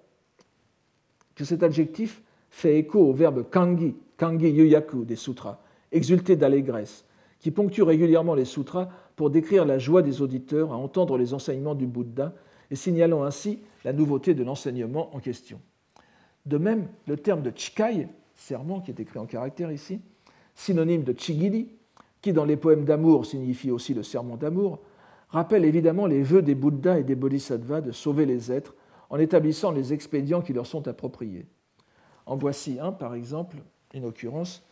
que cet adjectif fait écho au verbe kangi, kangi yuyaku des sutras, exulter d'allégresse, qui ponctue régulièrement les sutras pour décrire la joie des auditeurs à entendre les enseignements du Bouddha et signalant ainsi la nouveauté de l'enseignement en question. De même, le terme de chikai, serment qui est écrit en caractère ici, synonyme de chigiri, qui dans les poèmes d'amour signifie aussi le serment d'amour, rappelle évidemment les vœux des Bouddhas et des Bodhisattvas de sauver les êtres en établissant les expédients qui leur sont appropriés. En voici un, par exemple, une occurrence,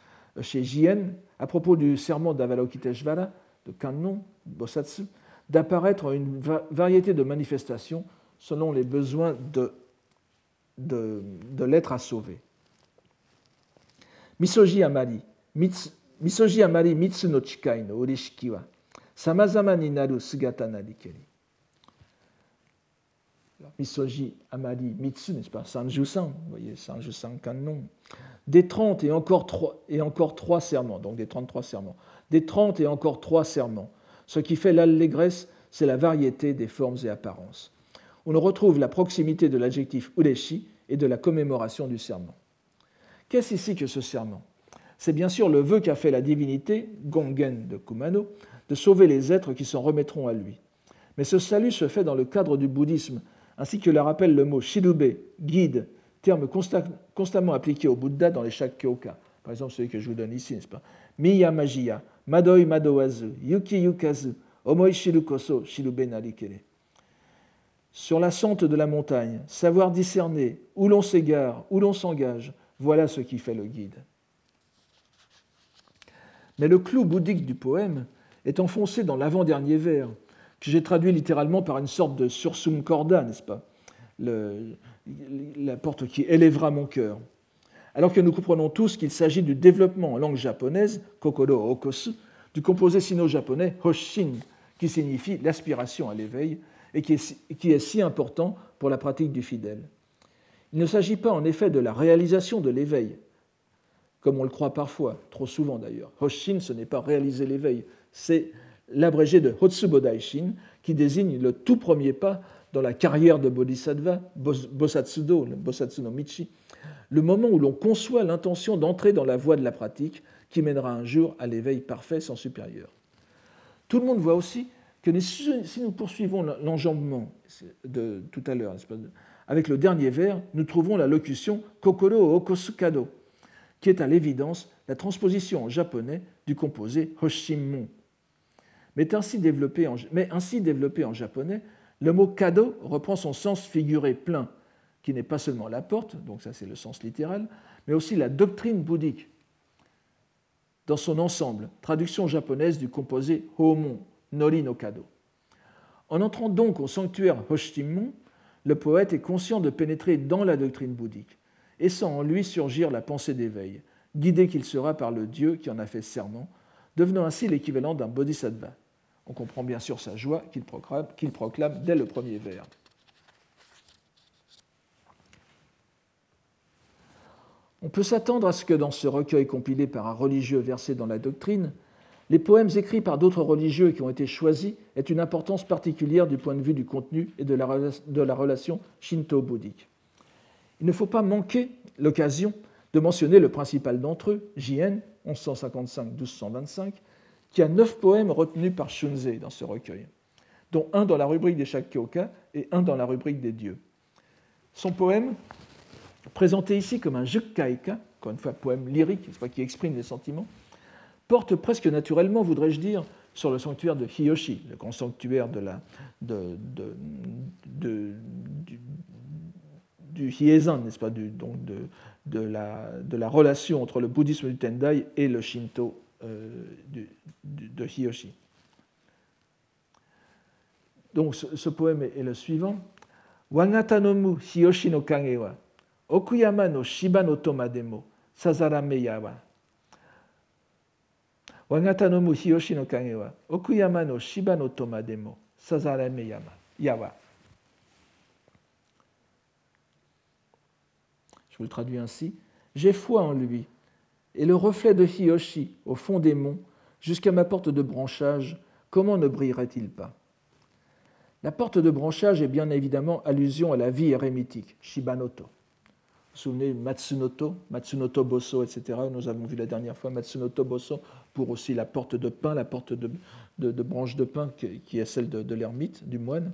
chez Jien, à propos du serment d'Avalokiteshvara, Kannon, Bosatsu, d'apparaître une variété de manifestations selon les besoins de, de, l'être à sauver. Misoji amari, mitsu, misoji mitsu no chikai no urishiki wa samazama ni naru sugata narikeri. Misoji amari mitsu, n'est-ce pas Sanjusan, vous voyez, Sanjusan kanon. Des 30 et encore, 3, et encore 3 serments, donc des 33 serments. Des 30 et encore 3 serments ce qui fait l'allégresse, c'est la variété des formes et apparences. On retrouve la proximité de l'adjectif ureshi et de la commémoration du serment. Qu'est-ce ici que ce serment? C'est bien sûr le vœu qu'a fait la divinité, Gongen de Kumano, de sauver les êtres qui s'en remettront à lui. Mais ce salut se fait dans le cadre du bouddhisme, ainsi que le rappelle le mot shirube, guide, terme constamment appliqué au Bouddha dans les Shakyoka. Par exemple, celui que je vous donne ici, n'est-ce pas? Miya Majiya, Madoi Madowazu, Yuki Yukazu, Omoi Shirukoso, Shirube Narikere. Sur la sente de la montagne, savoir discerner où l'on s'égare, où l'on s'engage, voilà ce qui fait le guide. Mais le clou bouddhique du poème est enfoncé dans l'avant-dernier vers, que j'ai traduit littéralement par une sorte de sursum corda, n'est-ce pas? La porte qui élèvera mon cœur alors que nous comprenons tous qu'il s'agit du développement en langue japonaise, kokoro okosu, du composé sino-japonais hoshin, qui signifie l'aspiration à l'éveil et qui est, si important pour la pratique du fidèle. Il ne s'agit pas en effet de la réalisation de l'éveil, comme on le croit parfois, trop souvent d'ailleurs. Hoshin, ce n'est pas réaliser l'éveil, c'est l'abrégé de Hotsubodaishin, qui désigne le tout premier pas dans la carrière de Bodhisattva, Bosatsudo, le Bosatsu no Michi, le moment où l'on conçoit l'intention d'entrer dans la voie de la pratique qui mènera un jour à l'éveil parfait sans supérieur. Tout le monde voit aussi que si nous poursuivons l'enjambement de tout à l'heure, avec le dernier vers, nous trouvons la locution Kokoro Okosukado, qui est à l'évidence la transposition en japonais du composé Hoshimon. Mais ainsi développé en, mais ainsi développé en japonais, le mot kado reprend son sens figuré plein, qui n'est pas seulement la porte, donc ça c'est le sens littéral, mais aussi la doctrine bouddhique dans son ensemble, traduction japonaise du composé Homon, Nori no Kado. En entrant donc au sanctuaire Hoshimon, le poète est conscient de pénétrer dans la doctrine bouddhique et sent en lui surgir la pensée d'éveil, guidé qu'il sera par le Dieu qui en a fait serment, devenant ainsi l'équivalent d'un bodhisattva. On comprend bien sûr sa joie qu'il proclame, proclame dès le premier vers. On peut s'attendre à ce que dans ce recueil compilé par un religieux versé dans la doctrine, les poèmes écrits par d'autres religieux qui ont été choisis aient une importance particulière du point de vue du contenu et de la, relation shinto-bouddhique. Il ne faut pas manquer l'occasion de mentionner le principal d'entre eux, Jien, 1155-1225, qui a neuf poèmes retenus par Shunzei dans ce recueil, dont un dans la rubrique des Shakkyoka et un dans la rubrique des dieux. Son poème, présenté ici comme un jukkaika, encore une fois poème lyrique, qui exprime des sentiments, porte presque naturellement, voudrais-je dire, sur le sanctuaire de Hiyoshi, le grand sanctuaire du, du n'est-ce pas, donc de, la, relation entre le bouddhisme du Tendai et le Shinto euh, de Hiyoshi. Donc ce, poème est, le suivant. Hiyoshi no kage wa Okuyama no Shiba no toma demo Sazarameya wa Wangatanomu Hiyoshi no kage wa Okuyama no Shiba no toma demo Sazarameya wa Je vous le traduis ainsi. J'ai foi en lui et le reflet de Hiyoshi au fond des monts, jusqu'à ma porte de branchage, comment ne brillerait-il pas? La porte de branchage est bien évidemment allusion à la vie érémitique, Shibanoto. Vous souvenez Matsunoto, Matsunoto Bosso, etc. Nous avons vu la dernière fois Matsunoto Bosso pour aussi la porte de pain, la porte de, branche de pain qui est celle de, l'ermite, du moine.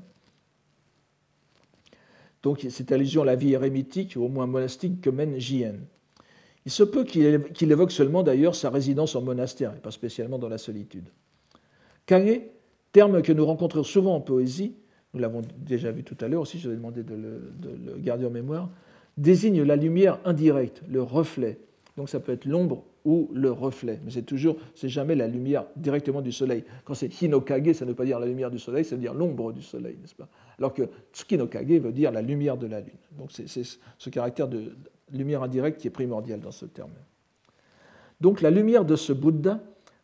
Donc c'est allusion à la vie érémitique, au moins monastique, que mène Jien. Il se peut qu'il évoque seulement d'ailleurs sa résidence en monastère, et pas spécialement dans la solitude. Kage, terme que nous rencontrons souvent en poésie, nous l'avons déjà vu tout à l'heure aussi, je vais demander de de le garder en mémoire, désigne la lumière indirecte, le reflet. Donc ça peut être l'ombre ou le reflet, mais c'est toujours, c'est jamais la lumière directement du soleil. Quand c'est hinokage, ça ne veut pas dire la lumière du soleil, ça veut dire l'ombre du soleil, n'est-ce pas? Alors que tsukinokage veut dire la lumière de la lune. Donc c'est ce caractère de, lumière indirecte qui est primordiale dans ce terme. Donc la lumière de ce Bouddha,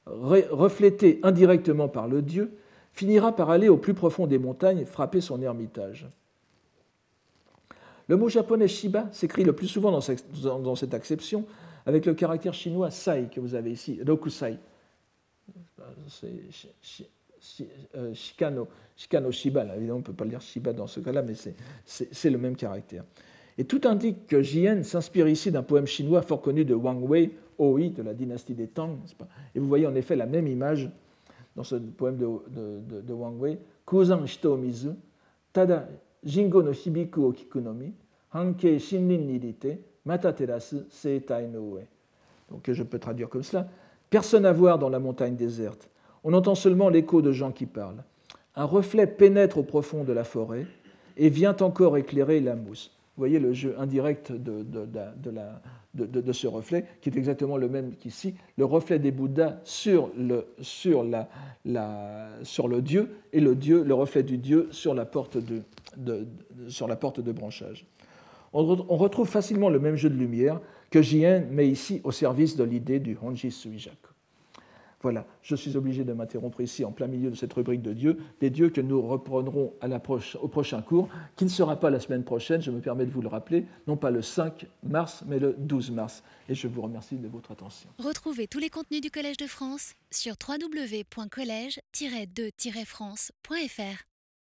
reflétée indirectement par le Dieu, finira par aller au plus profond des montagnes frapper son ermitage. Le mot japonais Shiba s'écrit le plus souvent dans cette acception avec le caractère chinois sai que vous avez ici, rokusai. C'est euh, Shikano, Shikano Shiba, évidemment on ne peut pas lire Shiba dans ce cas-là, mais c'est le même caractère. Et tout indique que Jien s'inspire ici d'un poème chinois fort connu de Wang Wei, Oi, de la dynastie des Tang. Et vous voyez en effet la même image dans ce poème de, Wang Wei. Kuzan shito mizu, tada jingo no hibiku o kikunomi, hanke shinrin nirite, mata terasu seitai no ue. Donc je peux traduire comme cela. Personne à voir dans la montagne déserte. On entend seulement l'écho de gens qui parlent. Un reflet pénètre au profond de la forêt et vient encore éclairer la mousse. Vous voyez le jeu indirect de, de, ce reflet, qui est exactement le même qu'ici, le reflet des Bouddhas sur le, sur, la, sur le Dieu, et le, Dieu, le reflet du Dieu sur la porte de, sur la porte de branchage. On, retrouve facilement le même jeu de lumière que Jien met ici au service de l'idée du Honji Suijaku. Voilà, je suis obligé de m'interrompre ici en plein milieu de cette rubrique de dieux, des dieux que nous reprendrons au prochain cours, qui ne sera pas la semaine prochaine, je me permets de vous le rappeler, non pas le 5 mars, mais le 12 mars. Et je vous remercie de votre attention. Retrouvez tous les contenus du Collège de France sur www.colège-2-france.fr.